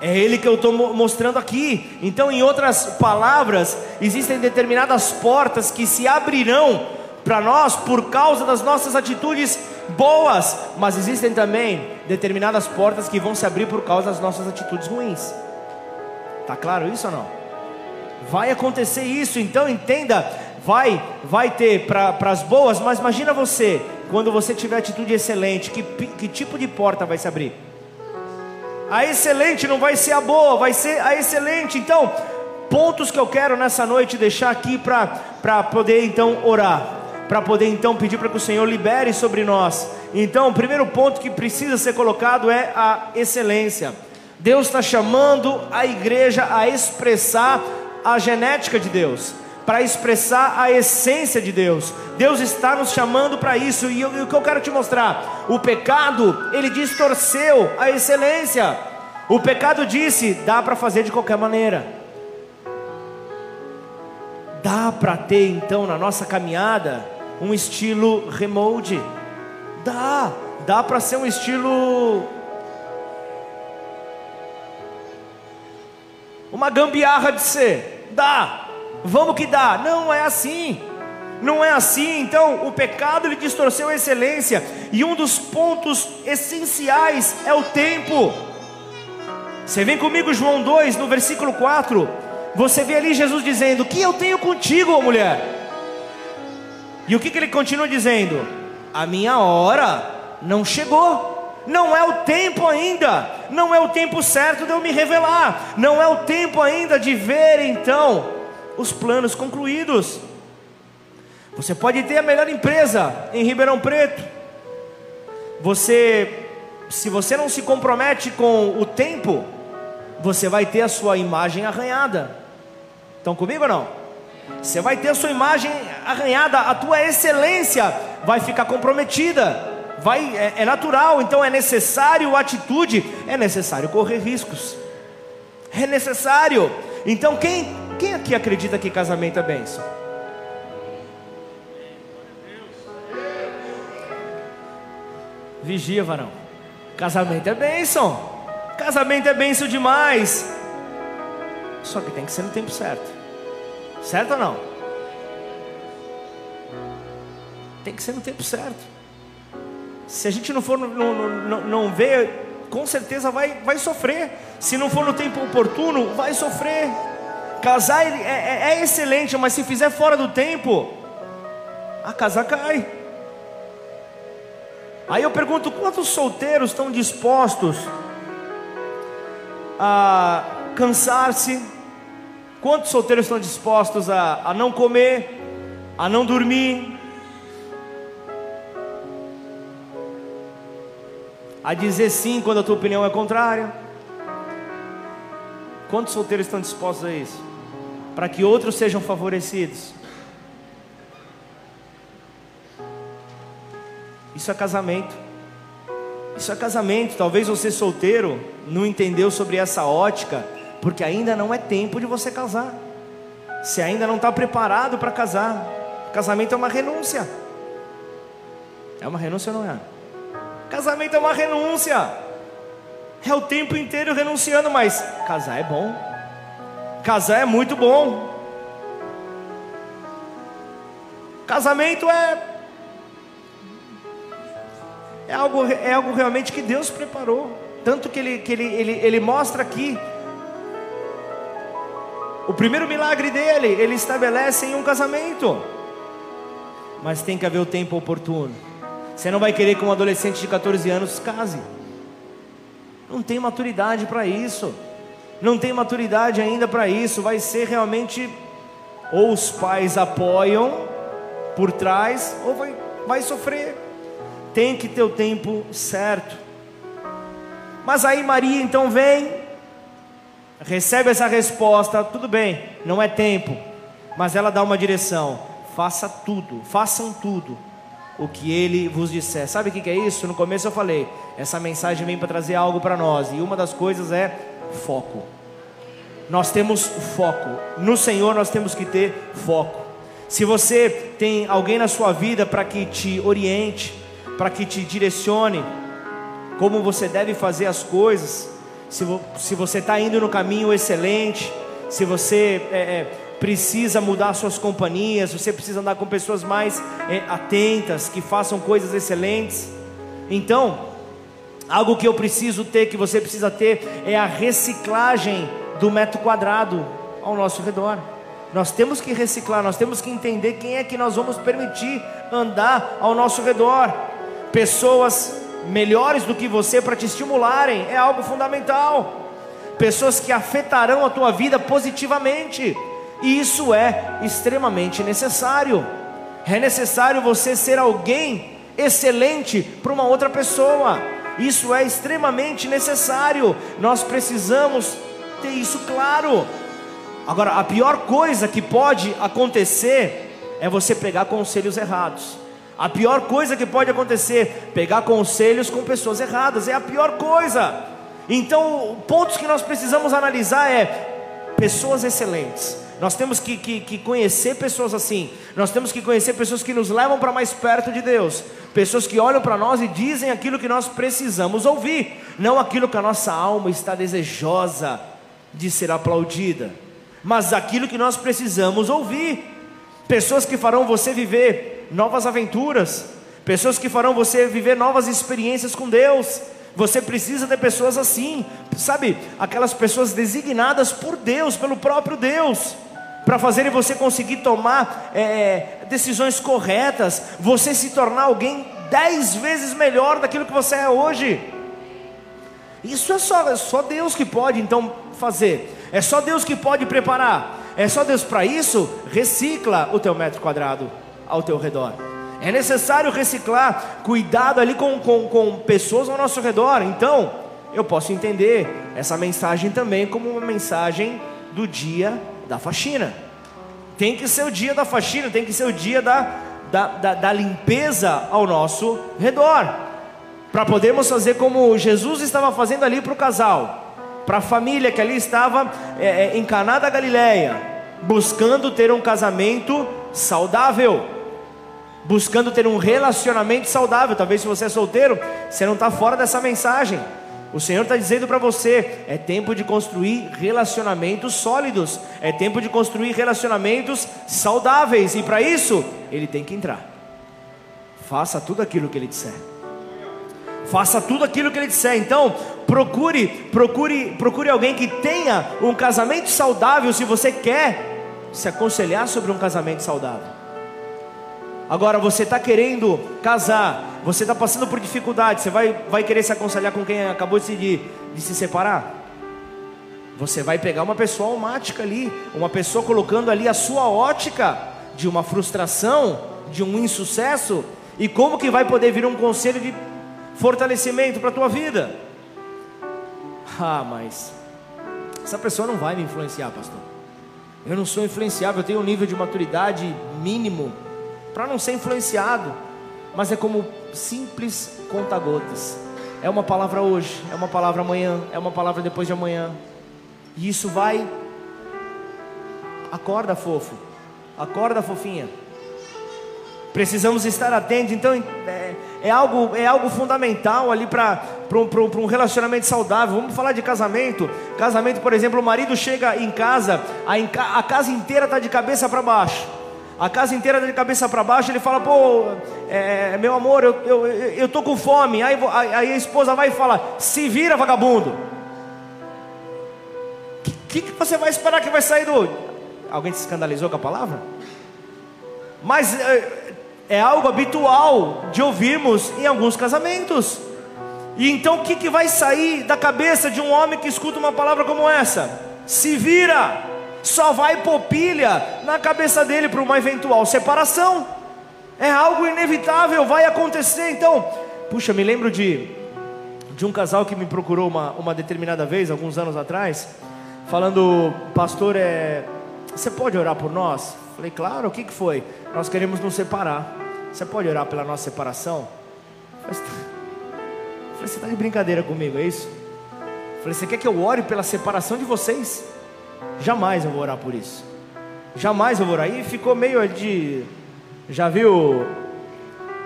É Ele que eu estou mostrando aqui. Então, em outras palavras, existem determinadas portas que se abrirão para nós por causa das nossas atitudes boas, mas existem também determinadas portas que vão se abrir por causa das nossas atitudes ruins. Tá claro isso ou não? Vai acontecer isso, então entenda, vai, vai ter para as boas, mas imagina você, quando você tiver atitude excelente, que, que tipo de porta vai se abrir? A excelente não vai ser a boa, vai ser a excelente. Então, pontos que eu quero nessa noite deixar aqui para poder então orar para poder então pedir para que o Senhor libere sobre nós. Então, o primeiro ponto que precisa ser colocado é a excelência. Deus está chamando a igreja a expressar a genética de Deus, para expressar a essência de Deus. Deus está nos chamando para isso, e, e o que eu quero te mostrar: o pecado, ele distorceu a excelência. O pecado disse: dá para fazer de qualquer maneira. Dá para ter então na nossa caminhada um estilo remote. Dá, dá para ser um estilo uma gambiarra de ser. Dá. Vamos que dá. Não é assim. Não é assim. Então, o pecado ele distorceu a excelência e um dos pontos essenciais é o tempo. Você vem comigo João 2, no versículo 4. Você vê ali Jesus dizendo: "Que eu tenho contigo, mulher?" E o que, que ele continua dizendo? A minha hora não chegou. Não é o tempo ainda, não é o tempo certo de eu me revelar, não é o tempo ainda de ver então os planos concluídos. Você pode ter a melhor empresa em Ribeirão Preto. Você, se você não se compromete com o tempo, você vai ter a sua imagem arranhada. Estão comigo ou não? Você vai ter a sua imagem arranhada, a tua excelência vai ficar comprometida. Vai, é, é natural, então é necessário atitude, é necessário correr riscos. É necessário. Então quem, quem aqui acredita que casamento é bênção? Vigia, varão. Casamento é bênção. Casamento é bênção demais. Só que tem que ser no tempo certo. Certo ou não? tem que ser no tempo certo. Se a gente não for, não, não, não ver, com certeza vai, vai sofrer. Se não for no tempo oportuno, vai sofrer. Casar é, é, é excelente, mas se fizer fora do tempo, a casa cai. Aí eu pergunto: quantos solteiros estão dispostos a cansar-se? Quantos solteiros estão dispostos a, a não comer, a não dormir, a dizer sim quando a tua opinião é contrária? Quantos solteiros estão dispostos a isso? Para que outros sejam favorecidos? Isso é casamento. Isso é casamento. Talvez você solteiro não entendeu sobre essa ótica, porque ainda não é tempo de você casar. Você ainda não está preparado para casar. Casamento é uma renúncia. É uma renúncia ou não é? Casamento é uma renúncia. É o tempo inteiro renunciando, mas casar é bom. Casar é muito bom. Casamento é é algo, é algo realmente que Deus preparou. Tanto que ele, que ele, ele, ele mostra aqui. O primeiro milagre dele, ele estabelece em um casamento. Mas tem que haver o tempo oportuno. Você não vai querer que um adolescente de 14 anos case. Não tem maturidade para isso. Não tem maturidade ainda para isso. Vai ser realmente ou os pais apoiam por trás ou vai, vai sofrer tem que ter o tempo certo. Mas aí Maria então vem, recebe essa resposta, tudo bem, não é tempo, mas ela dá uma direção: faça tudo, façam tudo o que ele vos disser. Sabe o que é isso? No começo eu falei, essa mensagem vem para trazer algo para nós, e uma das coisas é foco. Nós temos foco, no Senhor nós temos que ter foco. Se você tem alguém na sua vida para que te oriente, para que te direcione como você deve fazer as coisas. Se, vo, se você está indo no caminho excelente, se você é, é, precisa mudar suas companhias, você precisa andar com pessoas mais é, atentas, que façam coisas excelentes. Então, algo que eu preciso ter, que você precisa ter, é a reciclagem do metro quadrado ao nosso redor. Nós temos que reciclar, nós temos que entender quem é que nós vamos permitir andar ao nosso redor pessoas melhores do que você para te estimularem, é algo fundamental. Pessoas que afetarão a tua vida positivamente, e isso é extremamente necessário. É necessário você ser alguém excelente para uma outra pessoa. Isso é extremamente necessário. Nós precisamos ter isso claro. Agora, a pior coisa que pode acontecer é você pegar conselhos errados. A pior coisa que pode acontecer, pegar conselhos com pessoas erradas, é a pior coisa. Então, pontos que nós precisamos analisar é pessoas excelentes. Nós temos que, que, que, conhecer pessoas assim. Nós temos que conhecer pessoas que nos levam para mais perto de Deus. Pessoas que olham para nós e dizem aquilo que nós precisamos ouvir, não aquilo que a nossa alma está desejosa de ser aplaudida, mas aquilo que nós precisamos ouvir. Pessoas que farão você viver novas aventuras, pessoas que farão você viver novas experiências com Deus. Você precisa de pessoas assim, sabe? Aquelas pessoas designadas por Deus, pelo próprio Deus, para fazerem você conseguir tomar é, decisões corretas, você se tornar alguém dez vezes melhor daquilo que você é hoje. Isso é só, é só Deus que pode então fazer, é só Deus que pode preparar, é só Deus para isso. Recicla o teu metro quadrado ao teu redor. É necessário reciclar, cuidado ali com, com, com pessoas ao nosso redor. Então, eu posso entender essa mensagem também como uma mensagem do dia da faxina. Tem que ser o dia da faxina, tem que ser o dia da, da, da, da limpeza ao nosso redor. Para podermos fazer como Jesus estava fazendo ali para o casal, para a família que ali estava é, é, em Caná da Galileia, buscando ter um casamento saudável buscando ter um relacionamento saudável. Talvez se você é solteiro, você não está fora dessa mensagem. O Senhor está dizendo para você: é tempo de construir relacionamentos sólidos, é tempo de construir relacionamentos saudáveis, e para isso, Ele tem que entrar. faça tudo aquilo que ele disser. Faça tudo aquilo que ele disser. Então, procure, procure, procure alguém que tenha um casamento saudável se você quer se aconselhar sobre um casamento saudável. Agora você está querendo casar, você está passando por dificuldade, você vai, vai querer se aconselhar com quem acabou de, de, se separar? Você vai pegar uma pessoa almática ali, uma pessoa colocando ali a sua ótica de uma frustração, de um insucesso, e como que vai poder vir um conselho de fortalecimento para a tua vida? Ah, mas essa pessoa não vai me influenciar, pastor. Eu não sou influenciável, eu tenho um nível de maturidade mínimo para não ser influenciado, mas é como simples conta-gotas. É uma palavra hoje, é uma palavra amanhã, é uma palavra depois de amanhã. E isso vai. Acorda, fofo. Acorda, fofinha. Precisamos estar atentos. Então, é, é algo, é algo fundamental ali para um, um relacionamento saudável. Vamos falar de casamento. Casamento, por exemplo, o marido chega em casa, a, a casa inteira está de cabeça para baixo a casa inteira de cabeça para baixo, ele fala, pô, é, meu amor, eu, eu, eu tô com fome. Aí, aí a esposa vai e fala, se vira, vagabundo. O que, que você vai esperar que vai sair do. Alguém se escandalizou com a palavra? Mas é, é algo habitual de ouvirmos em alguns casamentos. E então o que, que vai sair da cabeça de um homem que escuta uma palavra como essa? Se vira só vai pôr pilha na cabeça dele para uma eventual separação. É algo inevitável, vai acontecer. Então, puxa, me lembro de, de um casal que me procurou uma, uma determinada vez, alguns anos atrás, falando, pastor, é, você pode orar por nós? Falei, claro, o que, que foi? Nós queremos nos separar. Você pode orar pela nossa separação? Falei, você está de brincadeira comigo, é isso? Falei, você quer que eu ore pela separação de vocês? Jamais eu vou orar por isso. Jamais eu vou orar. E ficou meio de. Já viu?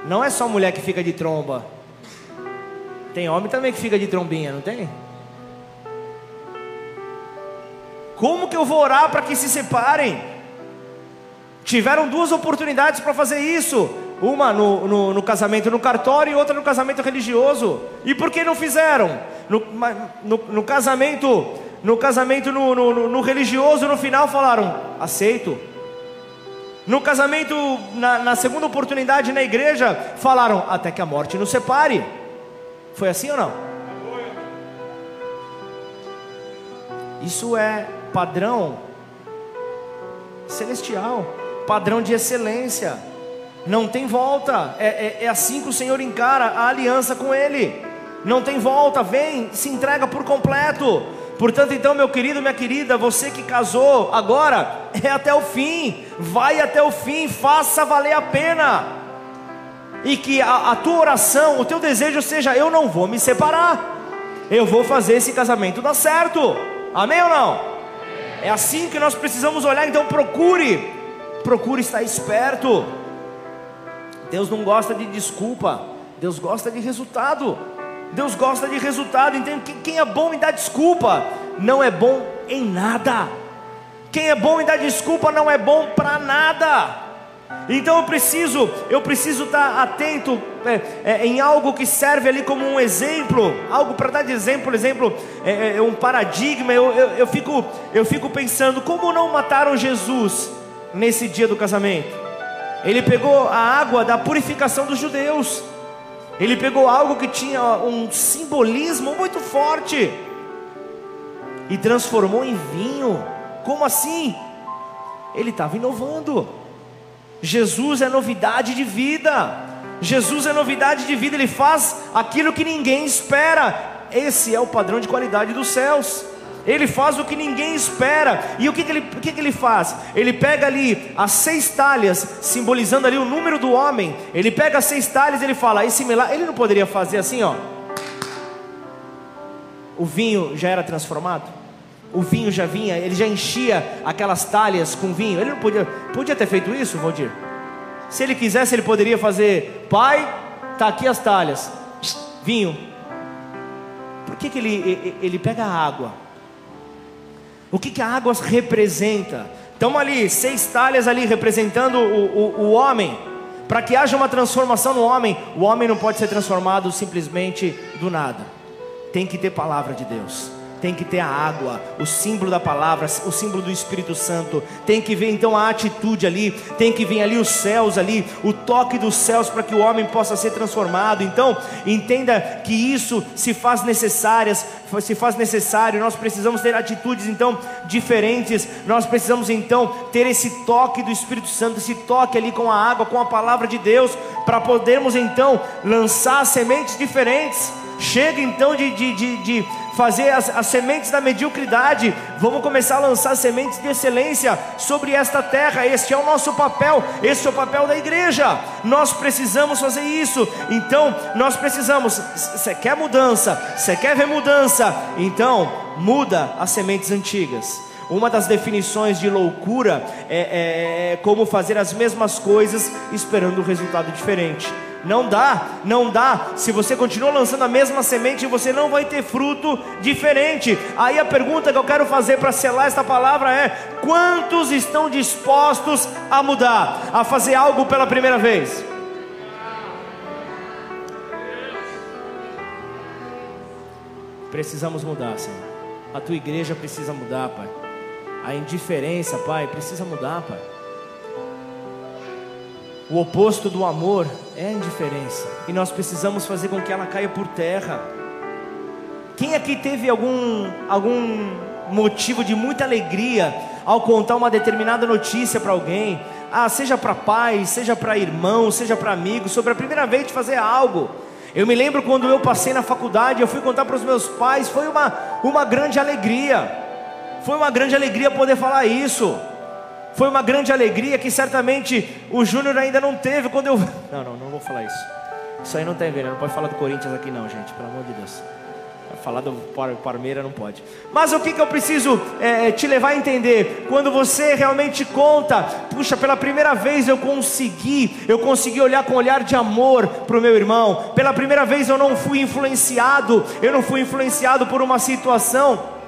Não é só mulher que fica de tromba. Tem homem também que fica de trombinha, não tem? Como que eu vou orar para que se separem? Tiveram duas oportunidades para fazer isso. Uma no, no, no, casamento no cartório e outra no casamento religioso. E por que não fizeram? No, no, no casamento no casamento no, no, no, religioso, no final falaram: aceito. No casamento, na, na segunda oportunidade na igreja, falaram: até que a morte nos separe. Foi assim ou não? Isso é padrão celestial, padrão de excelência. Não tem volta. É, é, é assim que o Senhor encara a aliança com Ele. Não tem volta. Vem, se entrega por completo. Portanto, então, meu querido, minha querida, você que casou agora, é até o fim, vai até o fim, faça valer a pena, e que a, a tua oração, o teu desejo seja: eu não vou me separar, eu vou fazer esse casamento dar certo, amém ou não? É assim que nós precisamos olhar, então procure, procure estar esperto. Deus não gosta de desculpa, Deus gosta de resultado. Deus gosta de resultado, entende? Quem é bom em dar desculpa não é bom em nada. Quem é bom em dar desculpa não é bom para nada. Então eu preciso, eu preciso estar atento é, é, em algo que serve ali como um exemplo, algo para dar de exemplo, exemplo, é, é, é, um paradigma. Eu, eu, eu, fico, eu fico pensando como não mataram Jesus nesse dia do casamento. Ele pegou a água da purificação dos judeus. Ele pegou algo que tinha um simbolismo muito forte e transformou em vinho. Como assim? Ele estava inovando. Jesus é novidade de vida. Jesus é novidade de vida, ele faz aquilo que ninguém espera. Esse é o padrão de qualidade dos céus. Ele faz o que ninguém espera. E o que, que, ele, o que, que ele faz? Ele pega ali as seis talhas, simbolizando ali o número do homem. Ele pega as seis talhas e ele fala: esse milagre, ele não poderia fazer assim, ó. O vinho já era transformado. O vinho já vinha, ele já enchia aquelas talhas com vinho. Ele não podia, podia ter feito isso, Valdir? Se ele quisesse, ele poderia fazer: Pai, tá aqui as talhas, vinho. Por que, que ele, ele pega a água? O que, que a água representa? Estão ali seis talhas ali representando o, o, o homem. Para que haja uma transformação no homem, o homem não pode ser transformado simplesmente do nada. Tem que ter palavra de Deus tem que ter a água, o símbolo da palavra, o símbolo do Espírito Santo, tem que ver então a atitude ali, tem que vir ali os céus ali, o toque dos céus para que o homem possa ser transformado. Então, entenda que isso se faz necessárias, se faz necessário, nós precisamos ter atitudes então diferentes, nós precisamos então ter esse toque do Espírito Santo, esse toque ali com a água, com a palavra de Deus, para podermos então lançar sementes diferentes. Chega então de, de, de, de fazer as, as, sementes da mediocridade, vamos começar a lançar sementes de excelência sobre esta terra. Este é o nosso papel, este é o papel da igreja. Nós precisamos fazer isso. Então, nós precisamos. Você quer mudança? Você quer ver mudança? Então, muda as sementes antigas. Uma das definições de loucura é, é, é como fazer as mesmas coisas esperando um resultado diferente. Não dá, não dá. Se você continua lançando a mesma semente, você não vai ter fruto diferente. Aí a pergunta que eu quero fazer para selar esta palavra é: quantos estão dispostos a mudar, a fazer algo pela primeira vez? Precisamos mudar, Senhor. A tua igreja precisa mudar, Pai. A indiferença, Pai, precisa mudar, Pai. O oposto do amor é a indiferença. E nós precisamos fazer com que ela caia por terra. Quem aqui teve algum, algum motivo de muita alegria ao contar uma determinada notícia para alguém? Ah, seja para pai, seja para irmão, seja para amigo, sobre a primeira vez de fazer algo. Eu me lembro quando eu passei na faculdade, eu fui contar para os meus pais, foi uma, uma grande alegria. Foi uma grande alegria poder falar isso. Foi uma grande alegria que certamente o Júnior ainda não teve quando eu. (laughs) Não, não, não vou falar isso. Isso aí não tem ver, não pode falar do Corinthians aqui não, gente, pelo amor de Deus. Falar do Parmeira não pode. Mas o que, que eu preciso é, é, te levar a entender? Quando você realmente conta, puxa, pela primeira vez eu consegui, eu consegui olhar com olhar de amor para o meu irmão. Pela primeira vez eu não fui influenciado, eu não fui influenciado por uma situação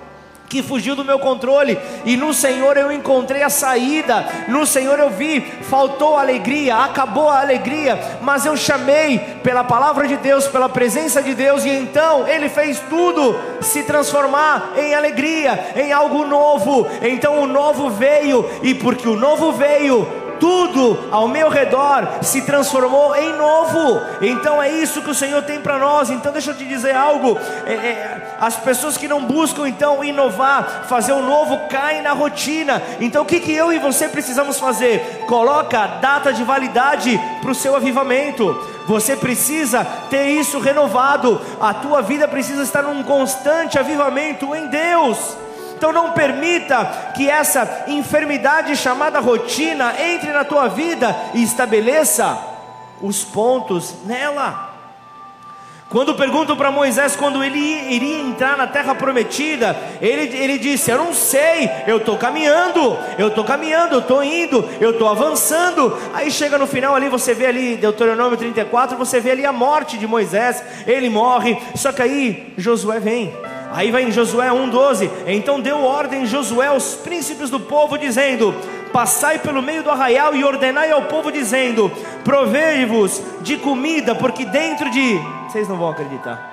que fugiu do meu controle, e no Senhor eu encontrei a saída, no Senhor eu vi, faltou alegria, acabou a alegria, mas eu chamei pela palavra de Deus, pela presença de Deus, e então Ele fez tudo se transformar em alegria, em algo novo. Então o novo veio, e porque o novo veio, tudo ao meu redor se transformou em novo. Então é isso que o Senhor tem para nós. Então deixa eu te dizer algo: é, é, as pessoas que não buscam então inovar, fazer o novo, caem na rotina. Então o que, que eu e você precisamos fazer? Coloca data de validade para o seu avivamento. Você precisa ter isso renovado. A tua vida precisa estar num constante avivamento em Deus. Então não permita que essa enfermidade chamada rotina entre na tua vida e estabeleça os pontos nela. Quando perguntam para Moisés quando ele iria entrar na terra prometida, ele, ele disse: Eu não sei, eu estou caminhando, eu estou caminhando, eu estou indo, eu estou avançando. Aí chega no final ali, você vê ali, Deuteronômio 34, você vê ali a morte de Moisés, ele morre, só que aí Josué vem. Aí vai em Josué 1,12: Então deu ordem Josué aos príncipes do povo, dizendo: Passai pelo meio do arraial e ordenai ao povo, dizendo: Provei-vos de comida, porque dentro de. Vocês não vão acreditar.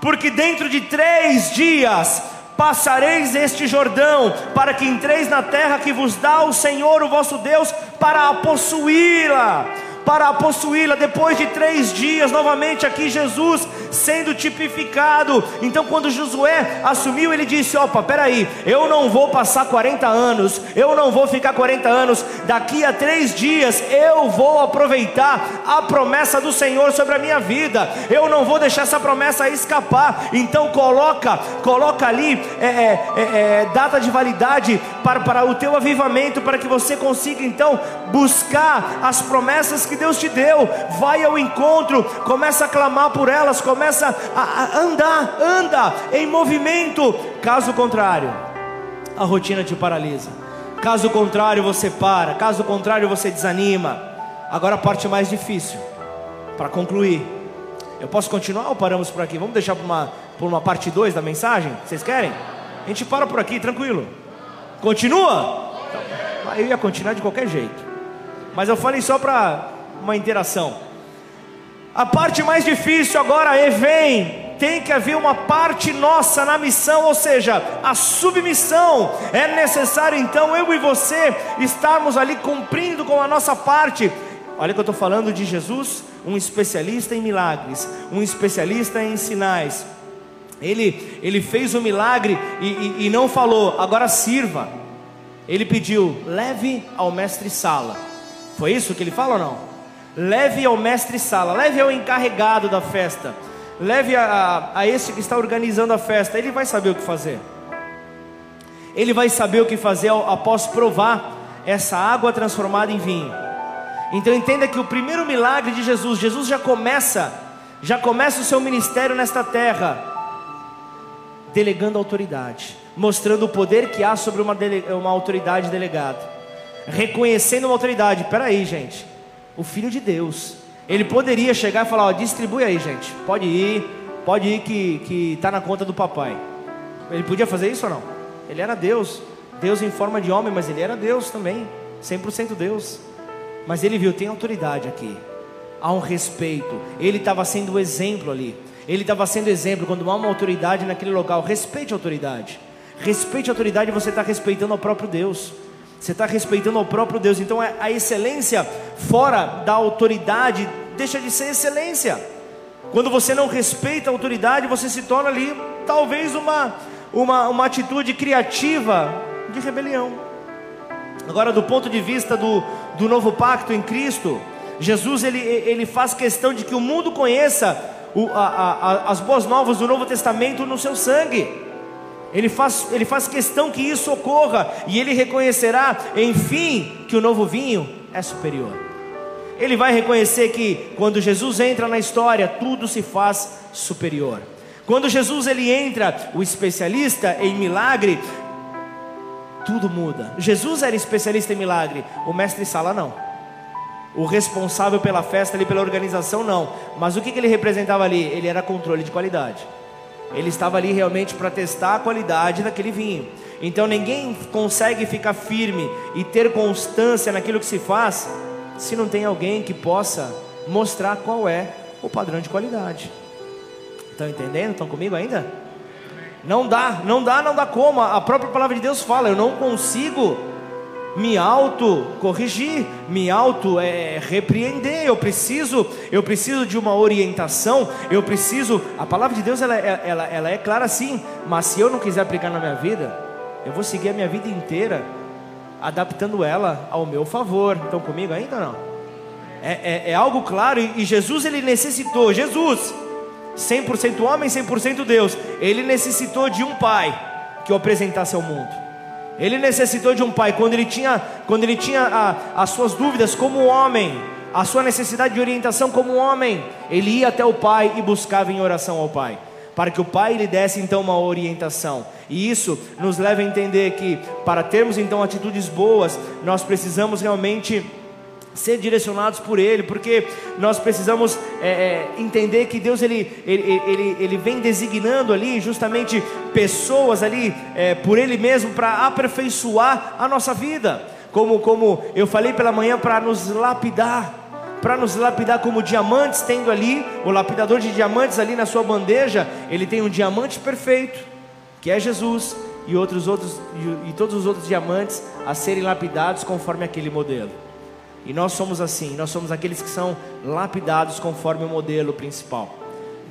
Porque dentro de três dias passareis este Jordão, para que entreis na terra que vos dá o Senhor, o vosso Deus, para a possuí-la para possuí-la. Depois de três dias, novamente aqui Jesus sendo tipificado. Então, quando Josué assumiu, ele disse: Opa, peraí, eu não vou passar 40 anos, eu não vou ficar 40 anos. Daqui a três dias eu vou aproveitar a promessa do Senhor sobre a minha vida. Eu não vou deixar essa promessa escapar. Então, coloca, coloca ali é, é, é, é data de validade para, para o teu avivamento, para que você consiga então buscar as promessas que Deus te deu, vai ao encontro, começa a clamar por elas, começa a andar, anda em movimento. Caso contrário, a rotina te paralisa. Caso contrário, você para. Caso contrário, você desanima. Agora a parte mais difícil, para concluir. Eu posso continuar ou paramos por aqui? Vamos deixar por uma, por uma parte 2 da mensagem? Vocês querem? A gente para por aqui, tranquilo. Continua? Então, eu ia continuar de qualquer jeito. Mas eu falei só para uma interação. A parte mais difícil agora é vem. Tem que haver uma parte nossa na missão, ou seja, a submissão. É necessário então eu e você estarmos ali cumprindo com a nossa parte. Olha que eu estou falando de Jesus, um especialista em milagres, um especialista em sinais. Ele, ele fez o milagre e, e, e não falou, agora sirva. Ele pediu, leve ao mestre Sala. Foi isso que ele fala ou não? Leve ao mestre Sala, leve ao encarregado da festa, leve a, a, a esse que está organizando a festa. Ele vai saber o que fazer. Ele vai saber o que fazer após provar essa água transformada em vinho. Então entenda que o primeiro milagre de Jesus, Jesus já começa, já começa o seu ministério nesta terra, delegando autoridade, mostrando o poder que há sobre uma, dele, uma autoridade delegada, reconhecendo uma autoridade. Peraí, gente, o Filho de Deus, ele poderia chegar e falar: ó, distribui aí, gente, pode ir, pode ir que que está na conta do papai. Ele podia fazer isso ou não? Ele era Deus, Deus em forma de homem, mas ele era Deus também, 100% Deus. Mas ele viu, tem autoridade aqui. Há um respeito. Ele estava sendo o exemplo ali. Ele estava sendo exemplo quando há uma autoridade naquele local. Respeite a autoridade. Respeite a autoridade, você está respeitando ao próprio Deus. Você está respeitando ao próprio Deus. Então a excelência fora da autoridade deixa de ser excelência. Quando você não respeita a autoridade, você se torna ali talvez uma, uma, uma atitude criativa de rebelião. Agora, do ponto de vista do, do novo pacto em Cristo, Jesus ele, ele faz questão de que o mundo conheça o, a, a, as boas novas do Novo Testamento no seu sangue. Ele faz, ele faz questão que isso ocorra e ele reconhecerá, enfim, que o novo vinho é superior. Ele vai reconhecer que quando Jesus entra na história, tudo se faz superior. Quando Jesus ele entra, o especialista em milagre, tudo muda. Jesus era especialista em milagre, o mestre Sala não. O responsável pela festa ali, pela organização, não. Mas o que, que ele representava ali? Ele era controle de qualidade. Ele estava ali realmente para testar a qualidade daquele vinho. Então ninguém consegue ficar firme e ter constância naquilo que se faz se não tem alguém que possa mostrar qual é o padrão de qualidade. Estão entendendo? Estão comigo ainda? Não dá, não dá, não dá como. A própria palavra de Deus fala: eu não consigo me auto corrigir, me auto é, repreender. Eu preciso, eu preciso de uma orientação. Eu preciso. A palavra de Deus ela, ela, ela é clara sim, mas se eu não quiser aplicar na minha vida, eu vou seguir a minha vida inteira adaptando ela ao meu favor. Estão comigo ainda não? É, é, é algo claro e Jesus ele necessitou. Jesus 100% homem, 100% Deus. Ele necessitou de um pai que o apresentasse ao mundo. Ele necessitou de um pai quando ele tinha, quando ele tinha a, as suas dúvidas como homem, a sua necessidade de orientação como homem, ele ia até o pai e buscava em oração ao pai, para que o pai lhe desse então uma orientação. E isso nos leva a entender que para termos então atitudes boas, nós precisamos realmente ser direcionados por Ele, porque nós precisamos é, é, entender que Deus ele, ele, ele, ele vem designando ali justamente pessoas ali é, por Ele mesmo para aperfeiçoar a nossa vida, como, como eu falei pela manhã, para nos lapidar, para nos lapidar como diamantes, tendo ali o lapidador de diamantes ali na sua bandeja, ele tem um diamante perfeito, que é Jesus, e outros outros e, e todos os outros diamantes a serem lapidados conforme aquele modelo. E nós somos assim, nós somos aqueles que são lapidados conforme o modelo principal,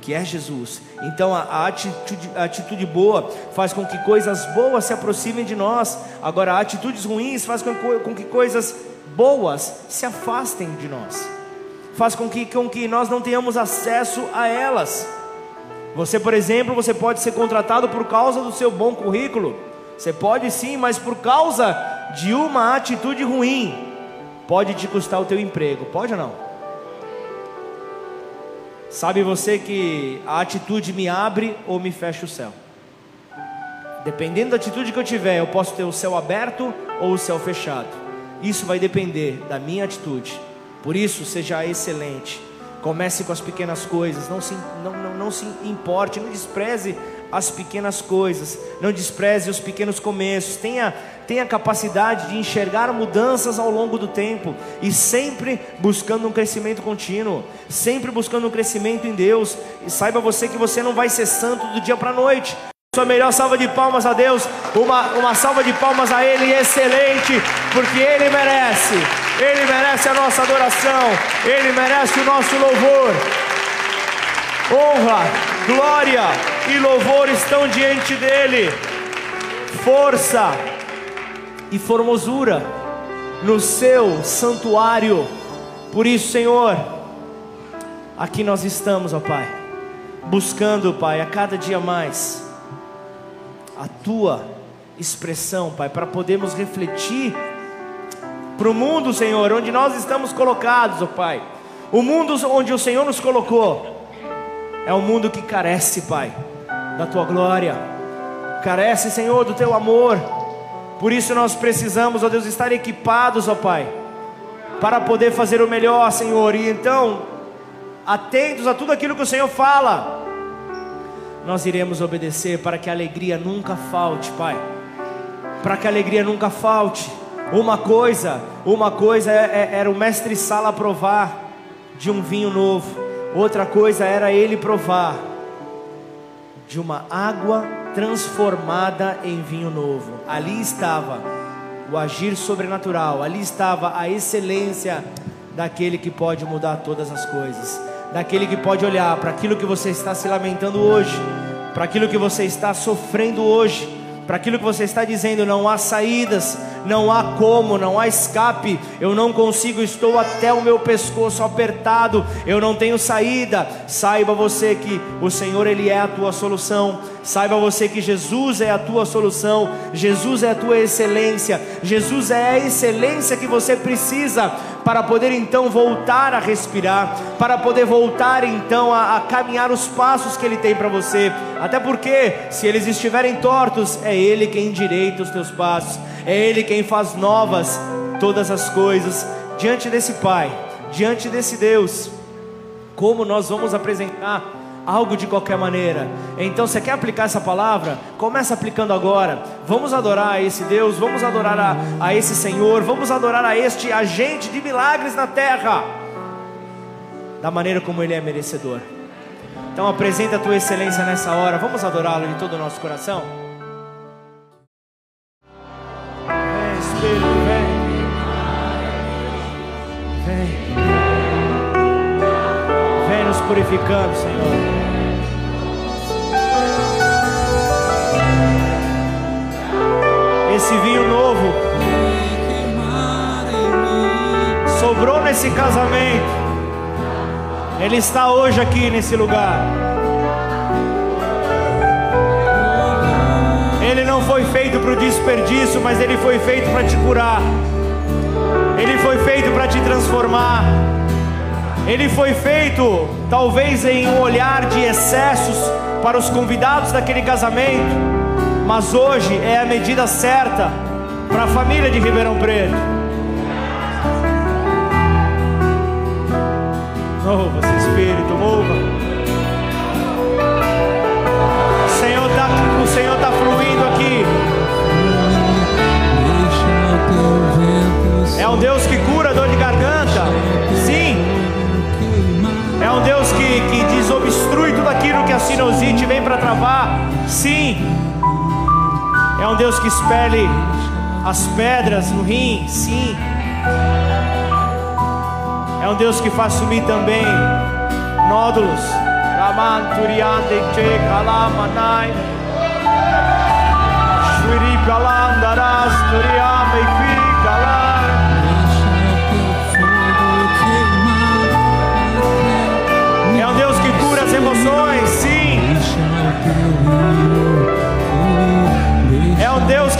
que é Jesus. Então a, atitude, a atitude boa faz com que coisas boas se aproximem de nós. Agora, atitudes ruins faz com, com que coisas boas se afastem de nós. Faz com que, com que nós não tenhamos acesso a elas. Você, por exemplo, você pode ser contratado por causa do seu bom currículo. Você pode sim, mas por causa de uma atitude ruim, pode te custar o teu emprego, pode ou não? Sabe você que a atitude me abre ou me fecha o céu? Dependendo da atitude que eu tiver, eu posso ter o céu aberto ou o céu fechado. Isso vai depender da minha atitude. Por isso, seja excelente. Comece com as pequenas coisas. Não se, não, não, não se importe, não despreze as pequenas coisas, não despreze os pequenos começos, tenha, tenha capacidade de enxergar mudanças ao longo do tempo e sempre buscando um crescimento contínuo, sempre buscando um crescimento em Deus. E saiba você que você não vai ser santo do dia para a noite. Sua melhor salva de palmas a Deus, uma, uma salva de palmas a Ele excelente, porque Ele merece, Ele merece a nossa adoração, Ele merece o nosso louvor. Honra, glória e louvor estão diante dele, força e formosura no seu santuário. Por isso, Senhor, aqui nós estamos, ó Pai, buscando, Pai, a cada dia mais a tua expressão, Pai, para podermos refletir para o mundo, Senhor, onde nós estamos colocados, ó Pai. O mundo onde o Senhor nos colocou é um mundo que carece, Pai, da tua glória, carece, Senhor, do teu amor. Por isso nós precisamos, ó Deus, estar equipados, ó Pai, para poder fazer o melhor, Senhor. E então, atentos a tudo aquilo que o Senhor fala, nós iremos obedecer para que a alegria nunca falte, Pai. Para que a alegria nunca falte. Uma coisa, uma coisa é, é, era o mestre Sala provar de um vinho novo. Outra coisa era ele provar de uma água transformada em vinho novo. Ali estava o agir sobrenatural, ali estava a excelência daquele que pode mudar todas as coisas, daquele que pode olhar para aquilo que você está se lamentando hoje, para aquilo que você está sofrendo hoje, para aquilo que você está dizendo, não há saídas, não há como, não há escape, eu não consigo, estou até o meu pescoço apertado, eu não tenho saída. Saiba você que o Senhor ele é a tua solução. Saiba você que Jesus é a tua solução, Jesus é a tua excelência, Jesus é a excelência que você precisa para poder então voltar a respirar, para poder voltar então a, a caminhar os passos que Ele tem para você. Até porque, se eles estiverem tortos, é Ele quem endireita os teus passos é Ele quem faz novas todas as coisas. Diante desse Pai, diante desse Deus, como nós vamos apresentar algo de qualquer maneira? Então, você quer aplicar essa palavra? Começa aplicando agora. Vamos adorar a esse Deus, vamos adorar a, a esse Senhor, vamos adorar a este agente de milagres na terra, da maneira como Ele é merecedor. Então, apresenta a tua excelência nessa hora. Vamos adorá-lo de todo o nosso coração. Vem. Vem. Vem nos purificando, Senhor. Esse vinho novo sobrou nesse casamento. Ele está hoje aqui nesse lugar. Ele não foi feito para o desperdício, mas ele foi feito para te curar. Ele foi feito para te transformar. Ele foi feito, talvez, em um olhar de excessos para os convidados daquele casamento, mas hoje é a medida certa para a família de Ribeirão Preto. Mova-se, Espírito, mova. o Senhor está fluindo É um Deus que cura dor de garganta. Sim. É um Deus que, que desobstrui tudo aquilo que a sinusite vem para travar. Sim. É um Deus que expele as pedras no rim. Sim. É um Deus que faz sumir também nódulos. Ramanturiande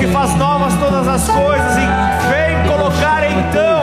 que faz novas todas as coisas e vem colocar então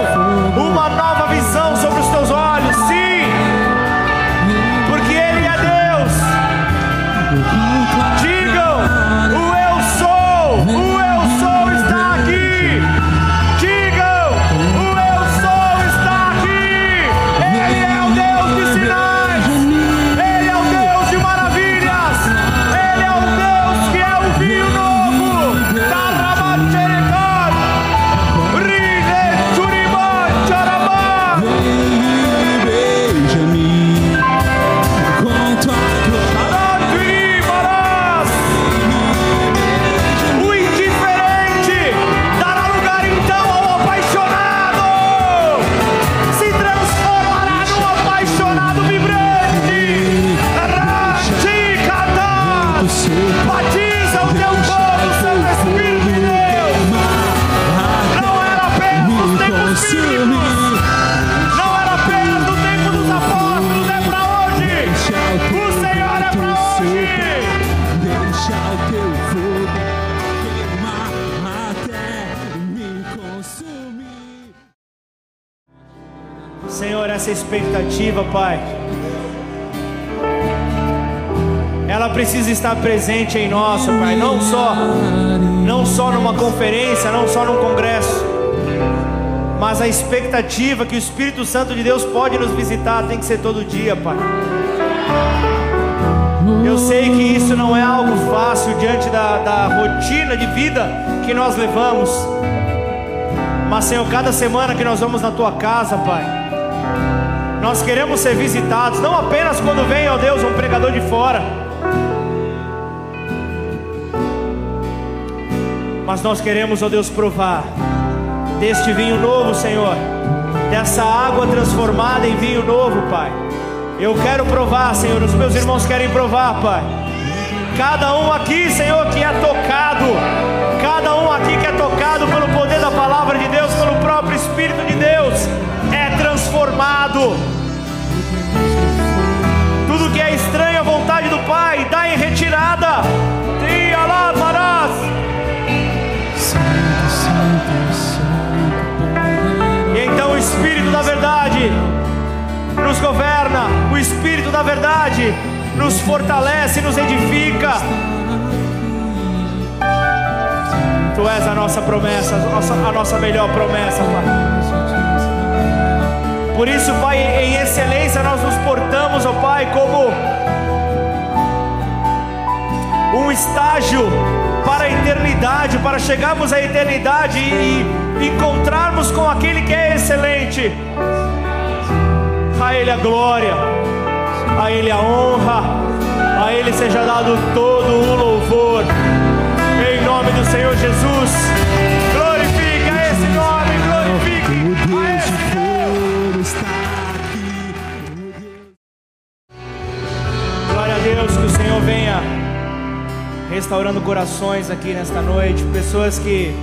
Pai. Ela precisa estar presente em nós, Pai, não só não só numa conferência, não só num congresso, mas a expectativa que o Espírito Santo de Deus pode nos visitar tem que ser todo dia, Pai. Eu sei que isso não é algo fácil diante da, da rotina de vida que nós levamos. Mas, Senhor, cada semana que nós vamos na tua casa, Pai, nós queremos ser visitados, não apenas quando vem, ó Deus, um pregador de fora, mas nós queremos, ó Deus, provar deste vinho novo, Senhor, dessa água transformada em vinho novo, Pai. Eu quero provar, Senhor, os meus irmãos querem provar, Pai. Cada um aqui, Senhor, que é tocado, nos fortalece, nos edifica. Tu és a nossa promessa, a nossa, a nossa melhor promessa, Pai. Por isso, Pai, em excelência nós nos portamos, ó Pai, como um estágio para a eternidade, para chegarmos à eternidade e encontrarmos com aquele que é excelente. A Ele a glória, a Ele a honra, a Ele seja dado todo o louvor. Em nome do Senhor Jesus, glorifica esse nome, glorifique a esse Deus. Glória a Deus, que o Senhor venha restaurando corações aqui nesta noite, pessoas que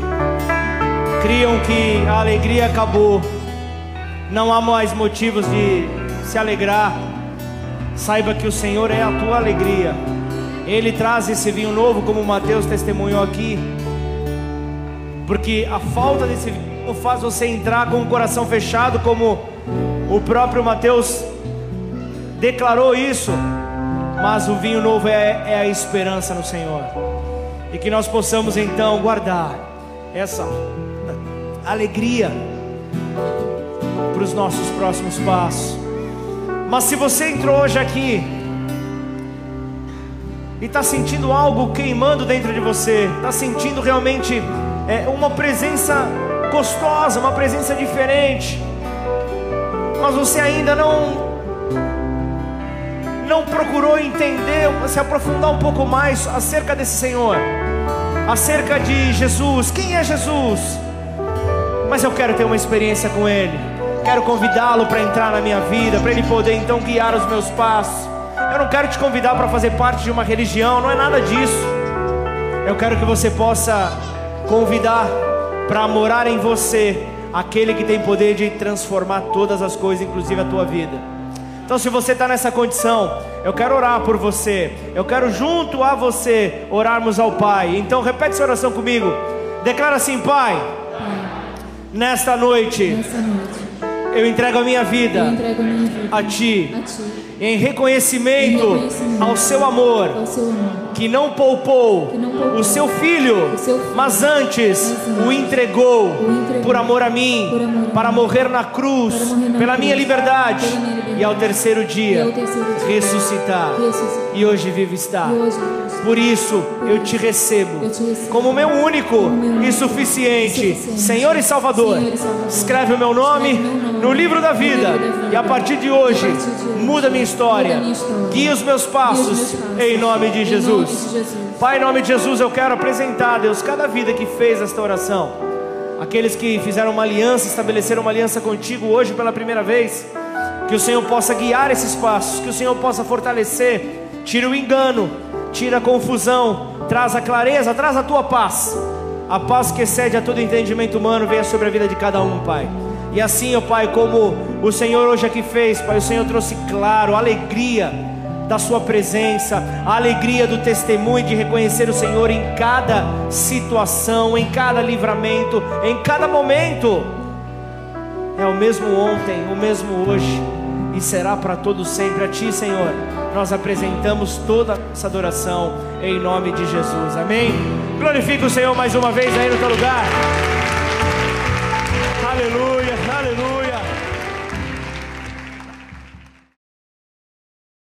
criam que a alegria acabou não há mais motivos de se alegrar. Saiba que o Senhor é a tua alegria. Ele traz esse vinho novo, como Mateus testemunhou aqui, porque a falta desse vinho faz você entrar com o coração fechado, como o próprio Mateus declarou isso. Mas o vinho novo é, é a esperança no Senhor, e que nós possamos então guardar essa alegria para os nossos próximos passos. Mas se você entrou hoje aqui e está sentindo algo queimando dentro de você, está sentindo realmente é, uma presença gostosa, uma presença diferente, mas você ainda não não procurou entender, se aprofundar um pouco mais acerca desse Senhor, acerca de Jesus. Quem é Jesus? Mas eu quero ter uma experiência com Ele quero convidá-lo para entrar na minha vida, para ele poder então guiar os meus passos. Eu não quero te convidar para fazer parte de uma religião, não é nada disso. Eu quero que você possa convidar para morar em você aquele que tem poder de transformar todas as coisas, inclusive a tua vida. Então, se você está nessa condição, eu quero orar por você. Eu quero junto a você orarmos ao Pai. Então, repete essa oração comigo. Declara assim, Pai. Pai nesta noite, nesta noite eu entrego a minha vida, a, minha vida a, ti, a ti, em reconhecimento, em reconhecimento ao, seu amor, ao seu amor, que não poupou, que não poupou o, seu filho, o seu filho, mas antes, mas o, entregou, o entregou por amor a mim, amor para morrer na cruz, morrer na pela, cruz. minha liberdade, pela minha liberdade, e ao terceiro dia, ao terceiro dia ressuscitar, ressuscitar, e hoje vivo está. Por isso eu te recebo como meu único e suficiente Senhor e Salvador. Escreve o meu nome no livro da vida. e a partir de hoje muda minha história. Guia os meus passos em nome de Jesus. Pai, em nome de Jesus, eu quero apresentar, Deus, cada vida que fez esta oração. Aqueles que fizeram uma aliança, estabeleceram uma aliança contigo hoje pela primeira vez. Que o Senhor possa guiar esses passos, que o Senhor possa fortalecer, tire o engano tira a confusão, traz a clareza, traz a tua paz. A paz que excede a todo entendimento humano venha sobre a vida de cada um, Pai. E assim, ó Pai, como o Senhor hoje aqui fez, Pai, o Senhor trouxe claro, alegria da Sua presença, a alegria do testemunho de reconhecer o Senhor em cada situação, em cada livramento, em cada momento. é o mesmo ontem, o mesmo hoje e será para todos sempre. A Ti, Senhor, nós apresentamos toda essa adoração em nome de Jesus. Amém? Glorifica o Senhor mais uma vez aí no teu lugar.